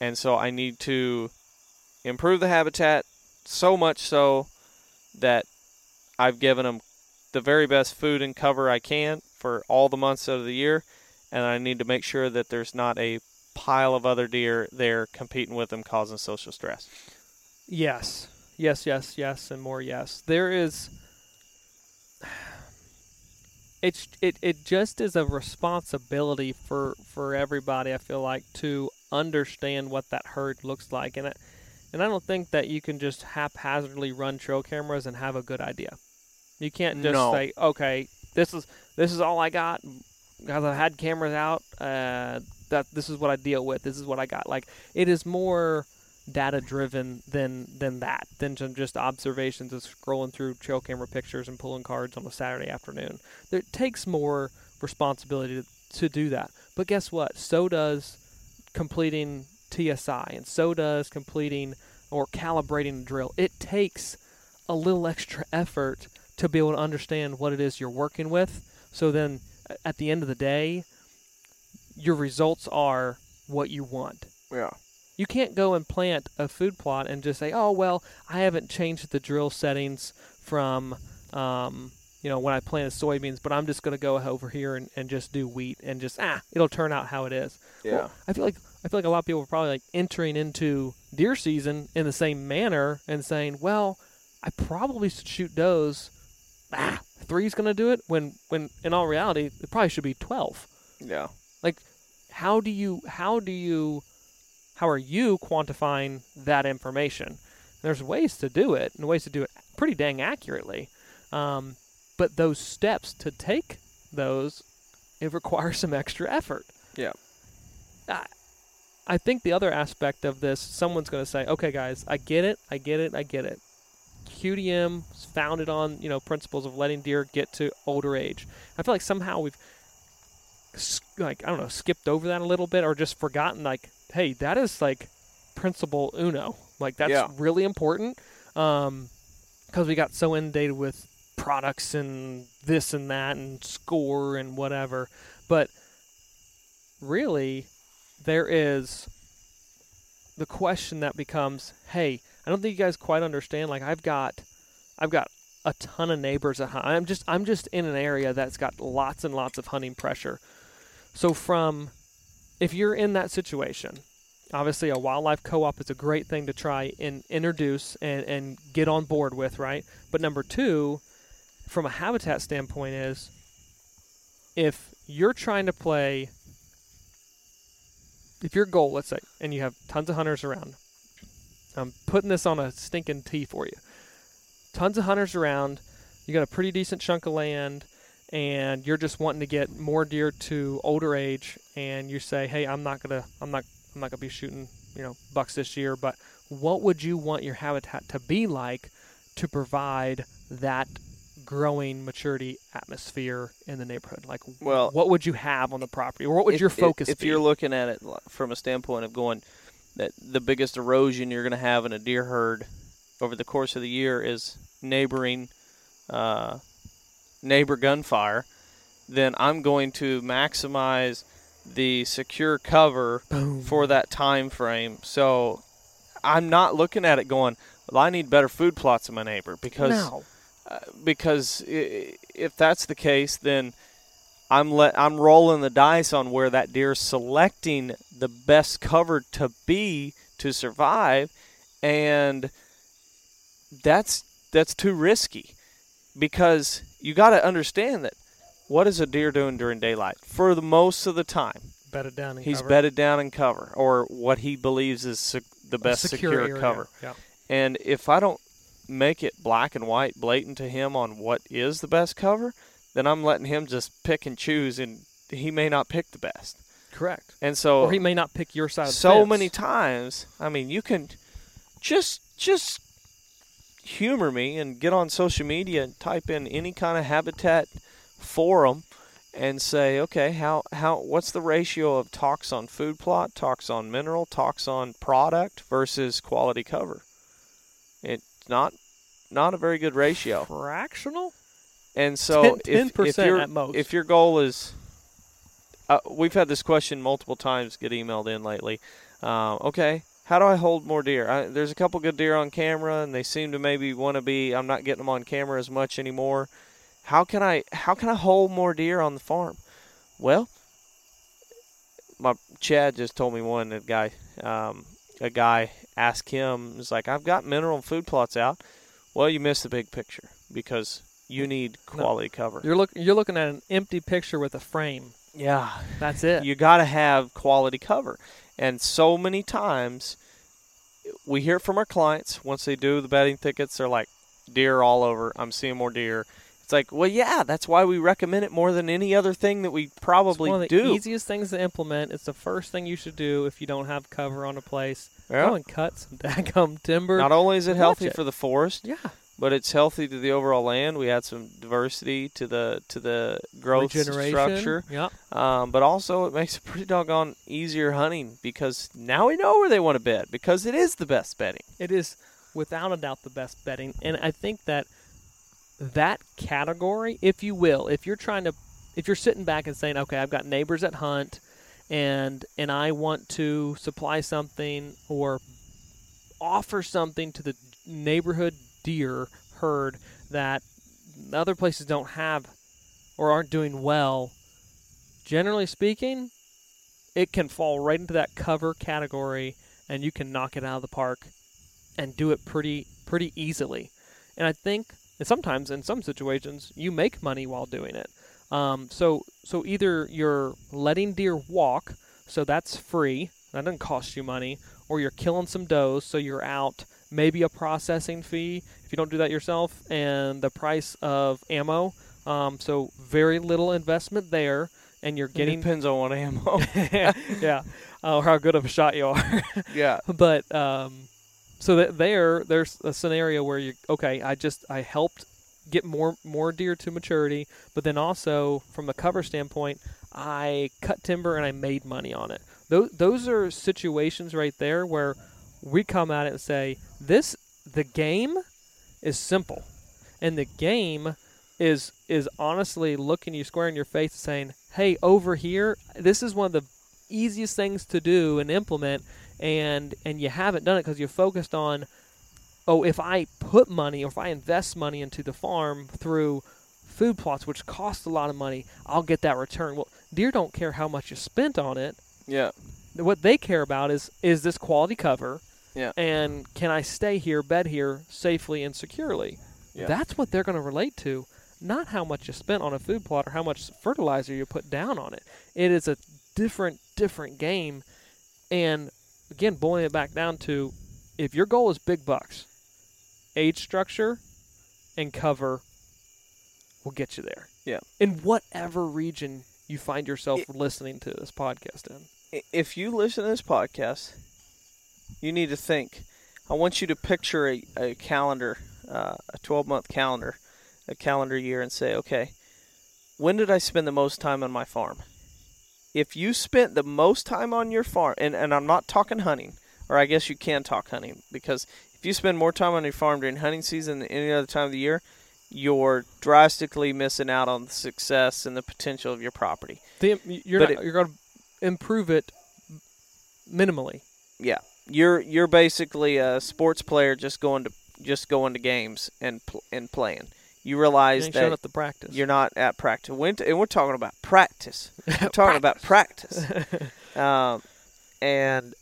And so I need to improve the habitat so much so that I've given them the very best food and cover I can for all the months of the year and I need to make sure that there's not a pile of other deer there competing with them, causing social stress. Yes, yes, yes, yes, and more yes. There is. It's it, it just is a responsibility for for everybody. I feel like to understand what that herd looks like, and it, and I don't think that you can just haphazardly run trail cameras and have a good idea. You can't just no. say, okay, this is this is all I got. Guys, I've had cameras out. Uh, that this is what I deal with. This is what I got. Like it is more data driven than than that than some just observations of scrolling through trail camera pictures and pulling cards on a Saturday afternoon. It takes more responsibility to, to do that. But guess what? So does completing TSI, and so does completing or calibrating a drill. It takes a little extra effort to be able to understand what it is you're working with. So then at the end of the day, your results are what you want. Yeah. You can't go and plant a food plot and just say, "Oh well, I haven't changed the drill settings from, um, you know, when I planted soybeans, but I'm just going to go over here and, and just do wheat and just ah, it'll turn out how it is." Yeah. Well, I feel like I feel like a lot of people are probably like entering into deer season in the same manner and saying, "Well, I probably should shoot does. Ah, three's going to do it." When when in all reality, it probably should be twelve. Yeah. Like, how do you how do you how are you quantifying that information? There's ways to do it and ways to do it pretty dang accurately. Um, but those steps to take those, it requires some extra effort. Yeah. I, I think the other aspect of this, someone's going to say, "Okay, guys, I get it, I get it, I get it." QDM is founded on you know principles of letting deer get to older age. I feel like somehow we've like I don't know skipped over that a little bit or just forgotten like hey that is like principle uno like that's Yeah. really important um because we got so inundated with products and this and that and score and whatever but really there is the question that becomes hey i don't think you guys quite understand like i've got i've got a ton of neighbors at i'm just i'm just in an area that's got lots and lots of hunting pressure. So from if you're in that situation obviously a wildlife co-op is a great thing to try and introduce and, and get on board with right? But number two from a habitat standpoint is if you're trying to play if your goal let's say and you have tons of hunters around i'm putting this on a stinking tee for you. Tons of hunters around. You got a pretty decent chunk of land and you're just wanting to get more deer to older age and you say hey i'm not gonna i'm not i'm not gonna be shooting you know bucks this year. But what would you want your habitat to be like to provide that growing maturity atmosphere in the neighborhood? Like Well- what would you have on the property or what would if, your if- focus if, be? you're looking at it from a standpoint of going that the biggest erosion you're going to have in a deer herd over the course of the year is neighboring uh, neighbor gunfire, then I'm going to maximize the secure cover Boom. for that time frame. So I'm not looking at it going, well, I need better food plots than my neighbor because no because if that's the case, then I'm let I'm rolling the dice on where that deer's selecting the best cover to be to survive, and that's that's too risky because you got to understand that what is a deer doing during daylight? For the most of the time. Bedded down he's covered. bedded down in cover or what he believes is sec- the A best secure, cover. Yeah. And if I don't make it black and white, blatant to him on what is the best cover, then I'm letting him just pick and choose, and he may not pick the best. correct And so, or he may not pick your side of the so many times, I mean, you can just just humor me and get on social media and type in any kind of habitat forum and say, okay, how how what's the ratio of talks on food plot, talks on mineral, talks on product versus quality cover? It's not not a very good ratio. fractional And so Ten- if, 10% if your at most. if your goal is uh, we've had this question multiple times get emailed in lately. Uh, okay, how do I hold more deer? I, there's a couple good deer on camera, and they seem to maybe want to be. I'm not getting them on camera as much anymore. How can I how can I hold more deer on the farm? Well, my Chad just told me one a guy um, a guy asked him was like I've got mineral and food plots out. Well, you missed the big picture because you need No. quality cover. you're look you're looking at an empty picture with a frame Yeah, that's it you got to have quality cover. And so many times we hear from our clients once they do the bedding thickets, they're like, deer all over. I'm seeing more deer. It's like, well, yeah, that's why we recommend it more than any other thing that we It's probably one of the do. easiest things to implement. It's the first thing you should do if you don't have cover on a place. Yeah. Go and cut some daggum timber. Not only is it healthy it. for the forest, yeah, but it's healthy to the overall land. We add some diversity to the to the growth structure. Yeah, Um, but also, it makes it pretty doggone easier hunting because now we know where they want to bed because it is the best bedding. it is without a doubt the best bedding, and I think that that category, if you will, if you're trying to, if you're sitting back and saying, okay, I've got neighbors that hunt, and and I want to supply something or offer something to the neighborhood deer herd that other places don't have or aren't doing well, generally speaking, it can fall right into that cover category and you can knock it out of the park and do it pretty pretty easily. And I think and sometimes in some situations you make money while doing it. Um, so so either you're letting deer walk, so that's free, that doesn't cost you money, or you're killing some does, so you're out maybe a processing fee if you don't do that yourself, and the price of ammo. Um, so very little investment there, and you're It getting depends on what ammo. yeah, or how good of a shot you are. yeah. but um, so that there, there's a scenario where you okay, I just I helped get more more deer to maturity, but then also from a cover standpoint, I cut timber and I made money on it. Those those are situations right there where we come at it and say this the game is simple, and the game is is honestly looking you square in your face and saying, "Hey, over here, this is one of the easiest things to do and implement. And and you haven't done it because you're focused on oh if i put money or if i invest money into the farm through food plots which cost a lot of money i'll get that return. Well deer don't care how much you spent on it. Yeah. what they care about is is this quality cover Yeah. and can i stay here bed here safely and securely Yeah. that's what they're going to relate to not how much you spent on a food plot or how much fertilizer you put down on it it is a different different game and again boiling it back down to if your goal is big bucks age structure and cover will get you there Yeah. in whatever region you find yourself It- listening to this podcast in If you listen to this podcast, you need to think. I want you to picture a, a calendar, uh, a 12 month calendar, a calendar year, and say, okay, when did I spend the most time on my farm? If you spent the most time on your farm, and, and I'm not talking hunting, or I guess you can talk hunting, because if you spend more time on your farm during hunting season than any other time of the year, you're drastically missing out on the success and the potential of your property. The, you're not, you're going to improve it minimally. Yeah, you're you're basically a sports player just going to just going to games and pl- and playing. You You realize showing that to practice. you're not at practice. When t- and we're talking about practice. We're talking about practice. um, and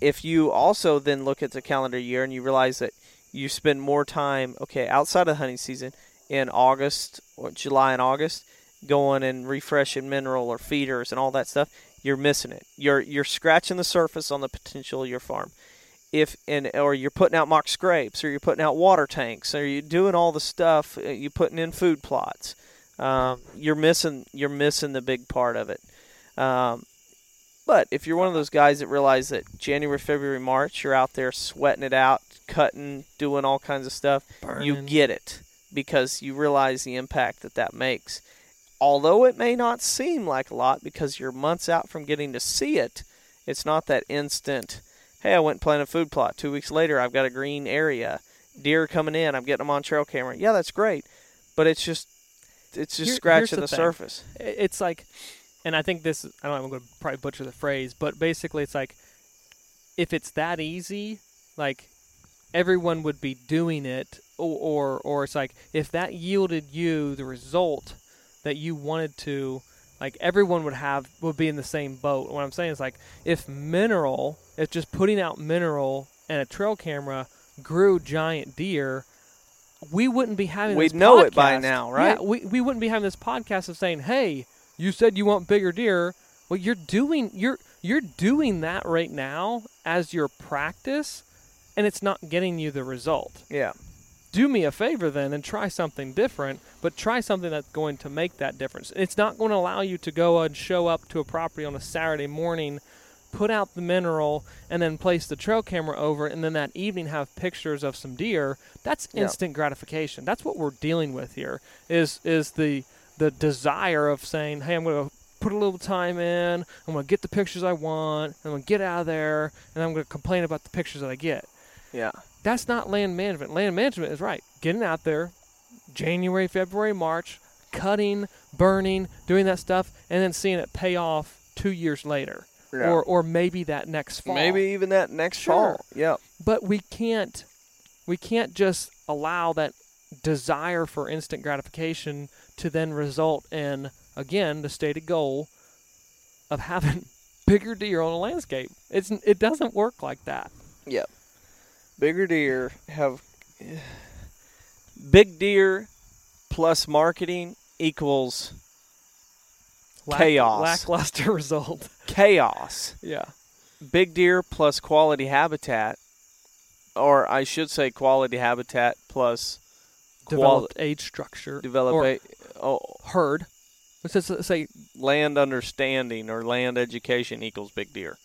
if you also then look at the calendar year and you realize that you spend more time, okay, outside of hunting season in August or July and August, going and refreshing mineral or feeders and all that stuff, you're missing it. You're you're scratching the surface on the potential of your farm. If and or you're putting out mock scrapes or you're putting out water tanks or you're doing all the stuff, uh, you're putting in food plots. Um, you're missing you're missing the big part of it. Um, but if you're one of those guys that realize that January, February, March, you're out there sweating it out, cutting, doing all kinds of stuff, you get it because you realize the impact that that makes. Although it may not seem like a lot because you're months out from getting to see it, it's not that instant. Hey, I went and planted a food plot. Two weeks later, I've got a green area. Deer coming in. I'm getting them on trail camera. Yeah, that's great, but it's just it's just Here- scratching the the surface. It's like, and I think this. I don't. know, I'm going to probably butcher the phrase, but basically, it's like, if it's that easy, like everyone would be doing it, or or, or it's like if that yielded you the result that you wanted to, like everyone would have would be in the same boat. What I'm saying is like if mineral, if just putting out mineral and a trail camera grew giant deer. We wouldn't be having. We'd know it by now, right? Yeah, we, we wouldn't be having this podcast of saying, "Hey, you said you want bigger deer." Well, you're doing you're you're doing that right now as your practice, and it's not getting you the result. Yeah. Do me a favor then and try something different, but try something that's going to make that difference. It's not going to allow you to go and show up to a property on a Saturday morning, put out the mineral, and then place the trail camera over, and then that evening have pictures of some deer. That's Yeah. instant gratification. That's what we're dealing with here. Is is the the desire of saying, "Hey, I'm going to put a little time in. I'm going to get the pictures I want. I'm going to get out of there, and I'm going to complain about the pictures that I get." Yeah. That's not land management. Land management is right. Getting out there, January, February, March, cutting, burning, doing that stuff, and then seeing it pay off two years later, Yeah. or or maybe that next fall. Maybe even that next Sure. fall. Yep. but we can't we can't just allow that desire for instant gratification to then result in again the stated goal of having bigger deer on a landscape. It's it doesn't work like that. Yep. Bigger deer have big deer plus marketing equals Lack- Chaos. lackluster result. chaos. yeah. Big deer plus quality habitat, or I should say quality habitat plus quali- Developed age structure. develop or a oh, herd. Let's just say land understanding or land education equals big deer.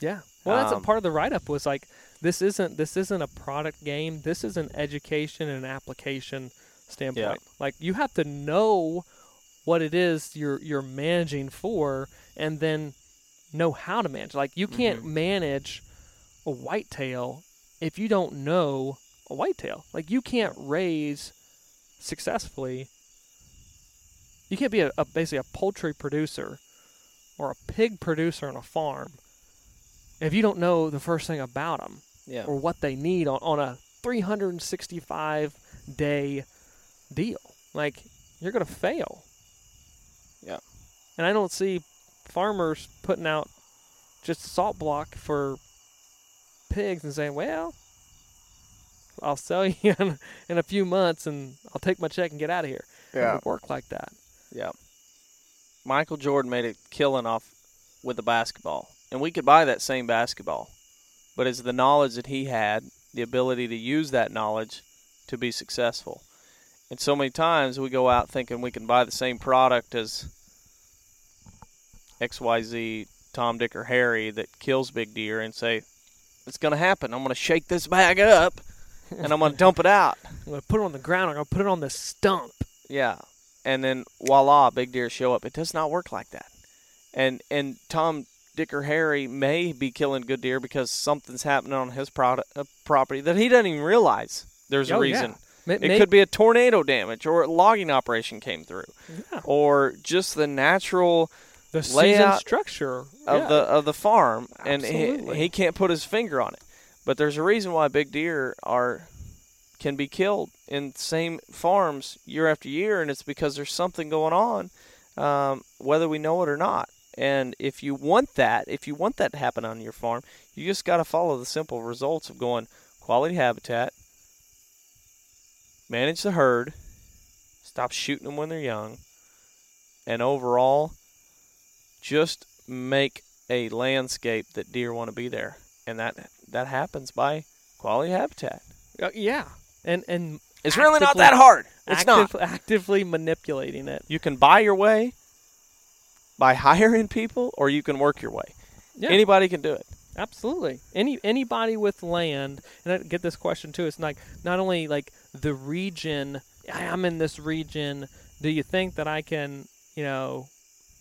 Yeah. Well, that's a Um, part of the write up was like this isn't this isn't a product game. This is an education and an application standpoint. Like you have to know what it is you're you're managing for and then know how to manage. Like you can't Mm-hmm. manage a whitetail if you don't know a whitetail. Like you can't raise successfully you can't be a, a basically a poultry producer or a pig producer on a farm if you don't know the first thing about them Yeah. or what they need on, on a 365 day deal. Like, you're going to fail. Yeah. And I don't see farmers putting out just salt block for pigs and saying, well, I'll sell you in, in a few months and I'll take my check and get out of here. It Yeah. would work like that. Yeah. Michael Jordan made a killing off with a basketball, and we could buy that same basketball, but it's the knowledge that he had, the ability to use that knowledge to be successful. And so many times we go out thinking we can buy the same product as XYZ Tom, Dick, or Harry that kills big deer and say, it's going to happen. I'm going to shake this bag up and I'm going to dump it out. I'm going to put it on the ground. I'm going to put it on the stump. Yeah. And then voila, big deer show up. It does not work like that. And and Tom, Dick, or Harry may be killing good deer because something's happening on his product, uh, property that he doesn't even realize there's a Oh, reason. yeah. May- It may- could be a tornado damage or a logging operation came through yeah. or just the natural the layout structure of yeah. the of the farm and he, he can't put his finger on it. But there's a reason why big deer are can be killed in same farms year after year, and it's because there's something going on, um, whether we know it or not. And if you want that, if you want that to happen on your farm, you just got to follow the simple results of going quality habitat, manage the herd, stop shooting them when they're young, and overall, just make a landscape that deer want to be there, and that that happens by quality habitat. Uh, yeah, and and It's really not that hard. It's not. actively manipulating it. You can buy your way by hiring people, or you can work your way. Yeah, Anybody can do it. absolutely. Any anybody with land, and I get this question too. It's like not only like the region. "I- I'm in this region. Do you think that I can, you know,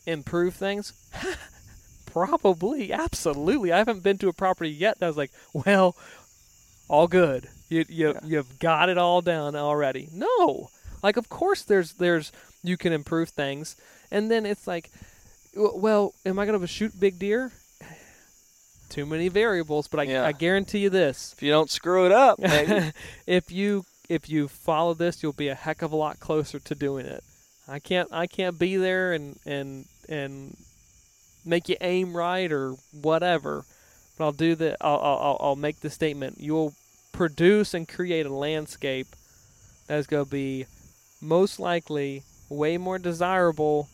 improve things? Probably, absolutely. I haven't been to a property yet that was like, well, all good. You you Yeah. you've got it all down already. No, like of course there's there's you can improve things, and then it's like, well, am I gonna shoot big deer? Too many variables, but I, Yeah. I guarantee you this: If you don't screw it up, if you if you follow this, you'll be a heck of a lot closer to doing it. I can't I can't be there and and and make you aim right or whatever, but I'll do the I'll I'll, I'll- I'll make the statement. You'll produce and create a landscape that is going to be most likely way more desirable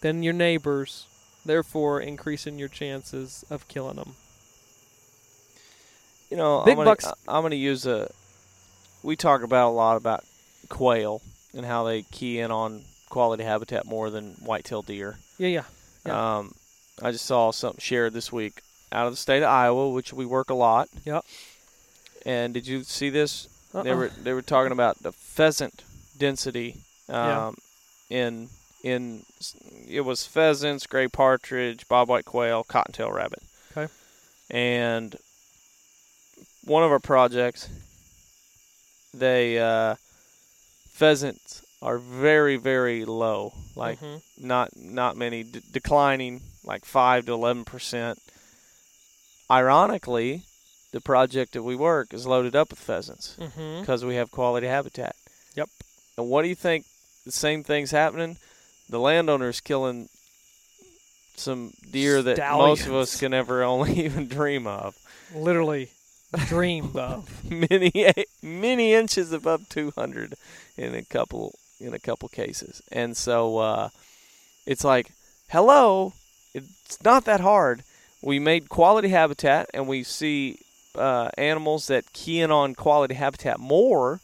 than your neighbors, therefore increasing your chances of killing them. you know, Big I'm gonna, bucks- I'm going to use a we talk about a lot about quail and how they key in on quality habitat more than whitetail deer. Yeah, yeah. Yeah. Um, I just saw something shared this week out of the state of Iowa, which we work a lot. Yep. And did you see this? They Uh-uh. were they were talking about the pheasant density Yeah. um, in in it was pheasants, gray partridge, bobwhite quail, cottontail rabbit. Okay. And one of our projects, they uh, pheasants are very very low, like Mhm. not not many, d- declining like five to eleven percent. Ironically, the project that we work is loaded up with pheasants Mhm. because we have quality habitat. Yep. And what do you think? The same thing's happening. The landowner's killing some deer that most of us can ever only even dream of. Literally dreamed of. many many inches above 200 in a couple in a couple cases. And so uh, it's like, hello, it's not that hard. We made quality habitat, and we see uh, animals that key in on quality habitat more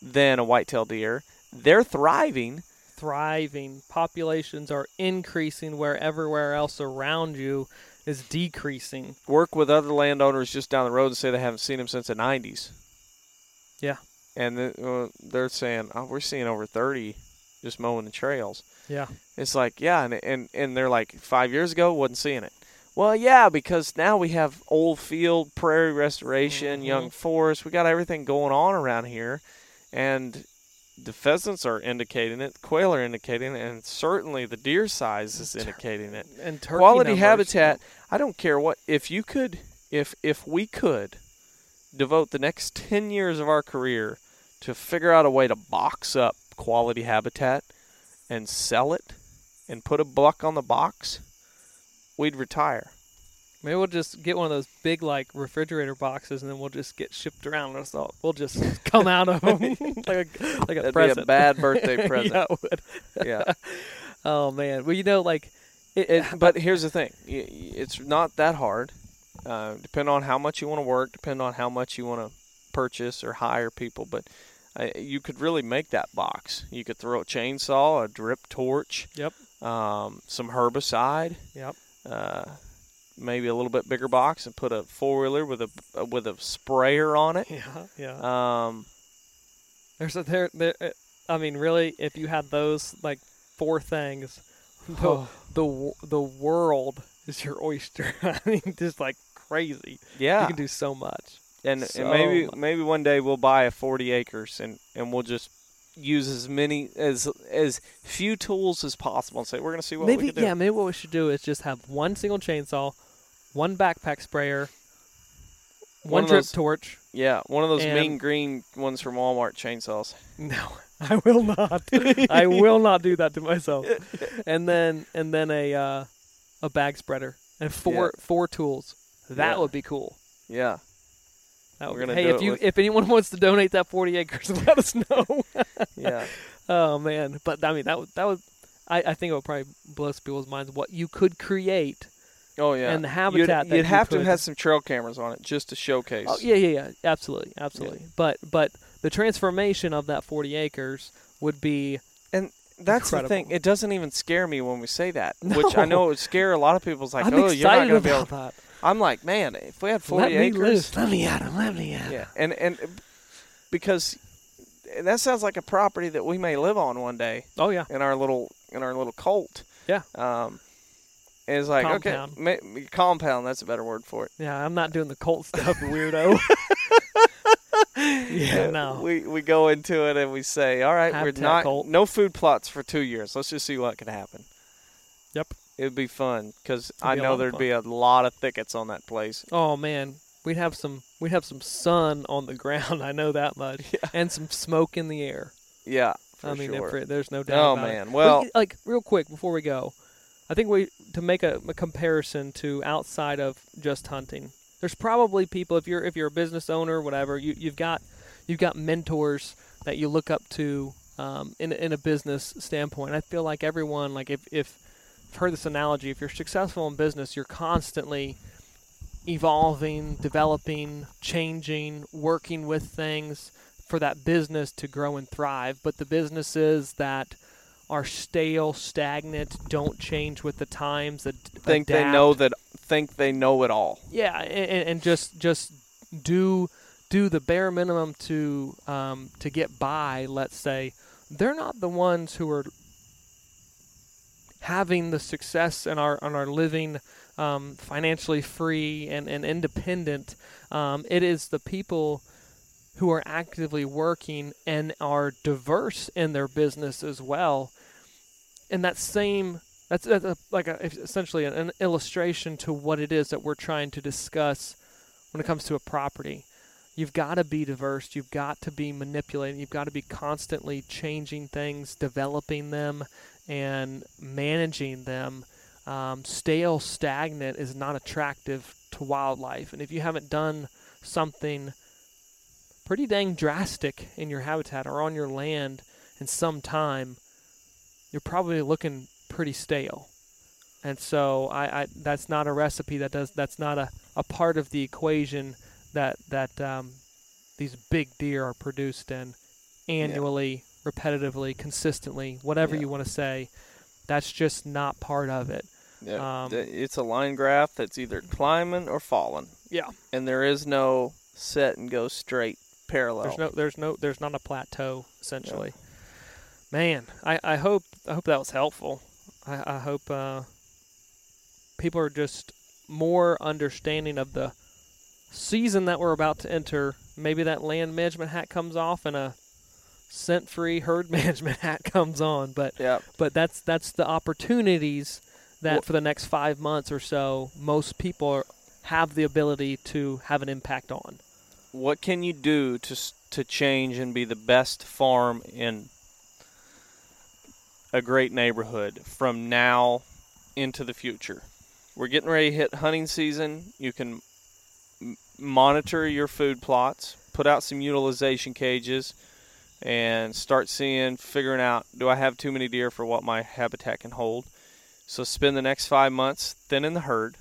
than a whitetail deer. They're thriving. Thriving populations are increasing where everywhere else around you is decreasing. Work with other landowners just down the road and say they haven't seen them since the 90s. Yeah. And they're saying, oh, we're seeing over 30 just mowing the trails. Yeah. It's like, yeah, and, and and they're like, five years ago, wasn't seeing it. Well, yeah, because now we have old field, prairie restoration, Mhm. young forest. We got everything going on around here, and the pheasants are indicating it, the quail are indicating it, and certainly the deer size is indicating it. And Quality numbers- habitat. I don't care what. If you could, if if we could, devote the next ten years of our career to figure out a way to box up quality habitat and sell it and put a buck on the box, we'd retire. Maybe we'll just get one of those big like refrigerator boxes, and then we'll just get shipped around. Us all. We'll just come out of them like a like a That'd present. be a bad birthday present. yeah, would. yeah. Oh man. Well, you know, like, it, It, but here's the thing: it's not that hard. Uh, depend on how much you want to work. Depend on how much you want to purchase or hire people. But uh, you could really make that box. You could throw a chainsaw, a drip torch, Yep. um, some herbicide, Yep. uh, maybe a little bit bigger box, and put a four wheeler with a uh, with a sprayer on it. Yeah. Yeah. Um, There's a there. there uh, I mean, really, if you had those like four things, the Oh. the the world is your oyster. I mean, just like crazy. yeah, You can do so much. and, so and maybe much. maybe one day we'll buy a 40 acres and and we'll just use as many as as few tools as possible and say we're going to see what we maybe can do. yeah. Maybe what we should do is just have one single chainsaw, one backpack sprayer, One one, drip those- torch. Yeah, one of those mean green ones from Walmart chainsaws. No, I will not. I will not do that to myself. And then and then a uh, a bag spreader and four four tools. That Yeah. would be cool. Yeah, That We're would hey, if you if anyone wants to donate that 40 acres, let us know. yeah, oh man, but I mean that would that would I, I think it would probably blow people's minds what you could create. Oh yeah. And the you'd, habitat that you'd you have to have some trail cameras on it just to showcase. Oh yeah, yeah, yeah, absolutely, absolutely. But but the transformation of that 40 acres would be and That's the thing. It doesn't even scare me when we say that, which I know it would scare a lot of people. It's like, I'm oh, you're not going to be able. that. I'm like, man, if we had 40 Let me acres, loose. Let me at him. Let me at him. yeah, and and because that sounds like a property that we may live on one day. Oh yeah. in our little in our little cult. Yeah. Um, and it's like Compound. okay, ma- compound. That's a better word for it. Yeah, I'm not doing the cult stuff, weirdo. yeah, no. We we go into it and we say, all right, Habitat we're not cult. no food plots for two years. Let's just see what can happen. Yep. It'd be fun because I be know there'd be a lot of thickets on that place. Oh man, we'd have some we'd have some sun on the ground. I know that much, Yeah. and some smoke in the air. Yeah, for I mean, sure. if- there's no doubt. oh about it. man, But, well, like real quick before we go, I think we to make a, a comparison to outside of just hunting. There's probably people if you're if you're a business owner, whatever you you've got you've got mentors that you look up to um, in in a business standpoint. I feel like everyone like if if I've heard this analogy, if you're successful in business, you're constantly evolving, developing, changing, working with things for that business to grow and thrive. But the businesses that are stale, stagnant, don't change with the times, that think they know that think they know it all. yeah, and, and just just do do the bare minimum to um, to get by. Let's say they're not the ones who are having the success and are and are living um, financially free and, and independent. Um, it is the people who are actively working and are diverse in their business as well. And that same that's, that's a, like a, essentially an, an illustration to what it is that we're trying to discuss when it comes to a property. You've got to be diverse. You've got to be manipulating. You've got to be constantly changing things, developing them, and managing them. Um, stale, stagnant is not attractive to wildlife. And if you haven't done something pretty dang drastic in your habitat or on your land in some time, you're probably looking pretty stale. And so I, I that's not a recipe that does that's not a, a part of the equation that that um, these big deer are produced in annually, repetitively, consistently, whatever Yeah. you want to say. That's just not part of it. Yeah, Um, it's a line graph that's either climbing or falling, Yeah. and there is no set and go straight parallel. There's no there's no there's not a plateau essentially. Man, I, I hope I hope that was helpful. I, I hope uh, people are just more understanding of the season that we're about to enter. Maybe that land management hat comes off and a scent free herd management hat comes on. But yeah, but that's that's the opportunities that Well- for the next five months or so most people are, have the ability to have an impact on. what can you do to to change and be the best farm in a great neighborhood from now into the future? We're getting ready to hit hunting season. You can m- monitor your food plots, put out some utilization cages, and start seeing, figuring out do I have too many deer for what my habitat can hold? So spend the next five months thinning the herd.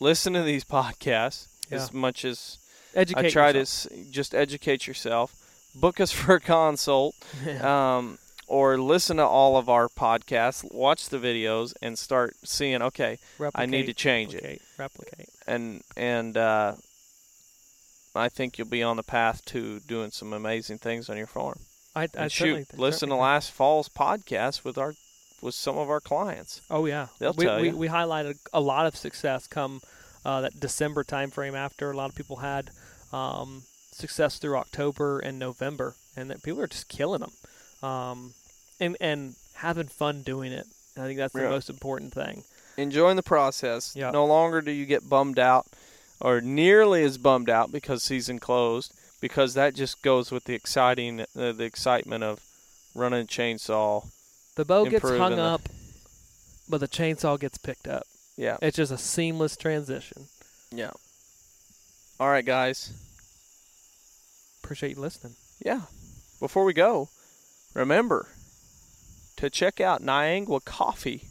Listen to these podcasts as much as Educate I try to yourself. s- just educate yourself. Book us for a consult, um, or listen to all of our podcasts. Watch the videos and start seeing. Okay, I need to Replicate, change it, replicate, Replicate. and and uh, I think you'll be on the path to doing some amazing things on your farm. I, I shoot, listen to last fall's podcast with our with some of our clients. Oh yeah, They'll we, tell we, you. we highlighted a lot of success come uh, that December timeframe. After a lot of people had um, success through October and November, and that people are just killing them, um, and and having fun doing it. I think that's the Yeah. most important thing. enjoying the process. Yeah. No longer do you get bummed out or nearly as bummed out because season closed because that just goes with the exciting uh, the excitement of running a chainsaw. The bow gets hung the- up, but the chainsaw gets picked up. Yeah. It's just a seamless transition. Yeah. All right, guys. Appreciate you listening. Yeah. Before we go, remember to check out Niangua Coffee.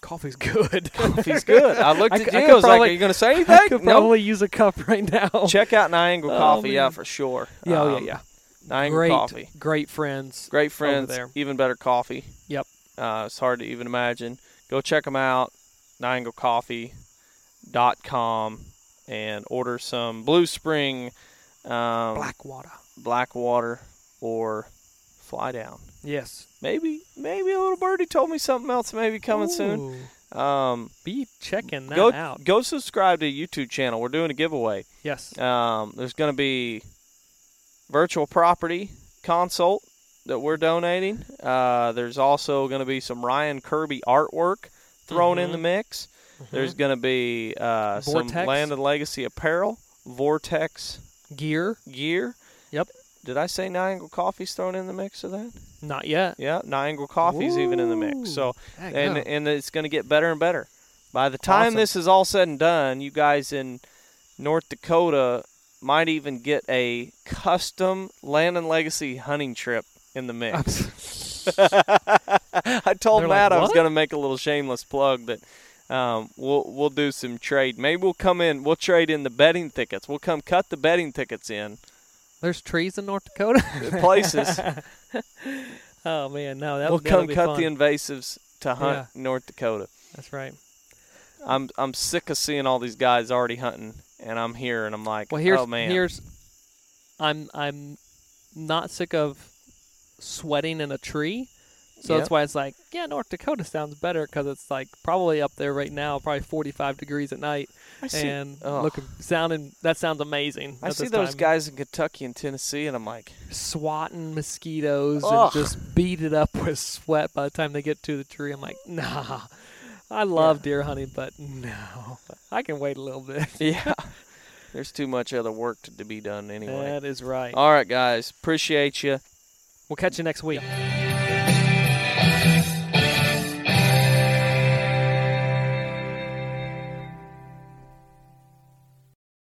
Coffee's good. Coffee's good. I looked at I you. could I was like, probably- "Are you going to say I anything?" could no. probably use a cup right now. Check out Niangua Oh, Coffee. yeah, for sure. Yeah, oh, Um, yeah, yeah. Niangua great, Coffee. great friends. Great friends, there. even better coffee. Yep. Uh, it's hard to even imagine. Go check them out, nianguacoffee.com, and order some Blue Spring um, Blackwater. black water or Fly Down. Yes. Maybe, maybe a little birdie told me something else maybe coming soon. Um, Be checking that go out. go subscribe to the YouTube channel. We're doing a giveaway. Yes. Um, there's going to be virtual property consult that we're donating. Uh, there's also going to be some Ryan Kirby artwork thrown in Mhm. the mix. There's Mhm. going to be uh, some Land and Legacy apparel, Vortex gear. gear. Yep. Did I say Niangua Coffee's thrown in the mix of that? Not yet. Yeah, Niangua Coffee's even in the mix. So and and it's going to get better and better. By the time Awesome. this is all said and done, you guys in North Dakota might even get a custom Land and Legacy hunting trip in the mix. I told They're Matt like, I was going to make a little shameless plug that um, we'll we'll do some trade. Maybe we'll come in. We'll trade in the betting tickets. We'll come cut the betting tickets in There's trees in North Dakota. places. oh man, no, that we'll come cut fun. the invasives to hunt North Dakota. That's right. I'm I'm sick of seeing all these guys already hunting, and I'm here and I'm like, Well, here's oh man, here's I'm I'm not sick of sweating in a tree. So that's why it's like, yeah, North Dakota sounds better because it's like probably up there right now, probably 45 degrees at night, I see, and ugh. looking sounding that sounds amazing. I see those time. guys in Kentucky and Tennessee, and I'm like, swatting mosquitoes Ugh. and just beat it up with sweat by the time they get to the tree. I'm like, nah. I love deer hunting, but no, I can wait a little bit. yeah, there's too much other work to, to be done anyway. That is right. All right, guys, appreciate you. We'll catch you next week.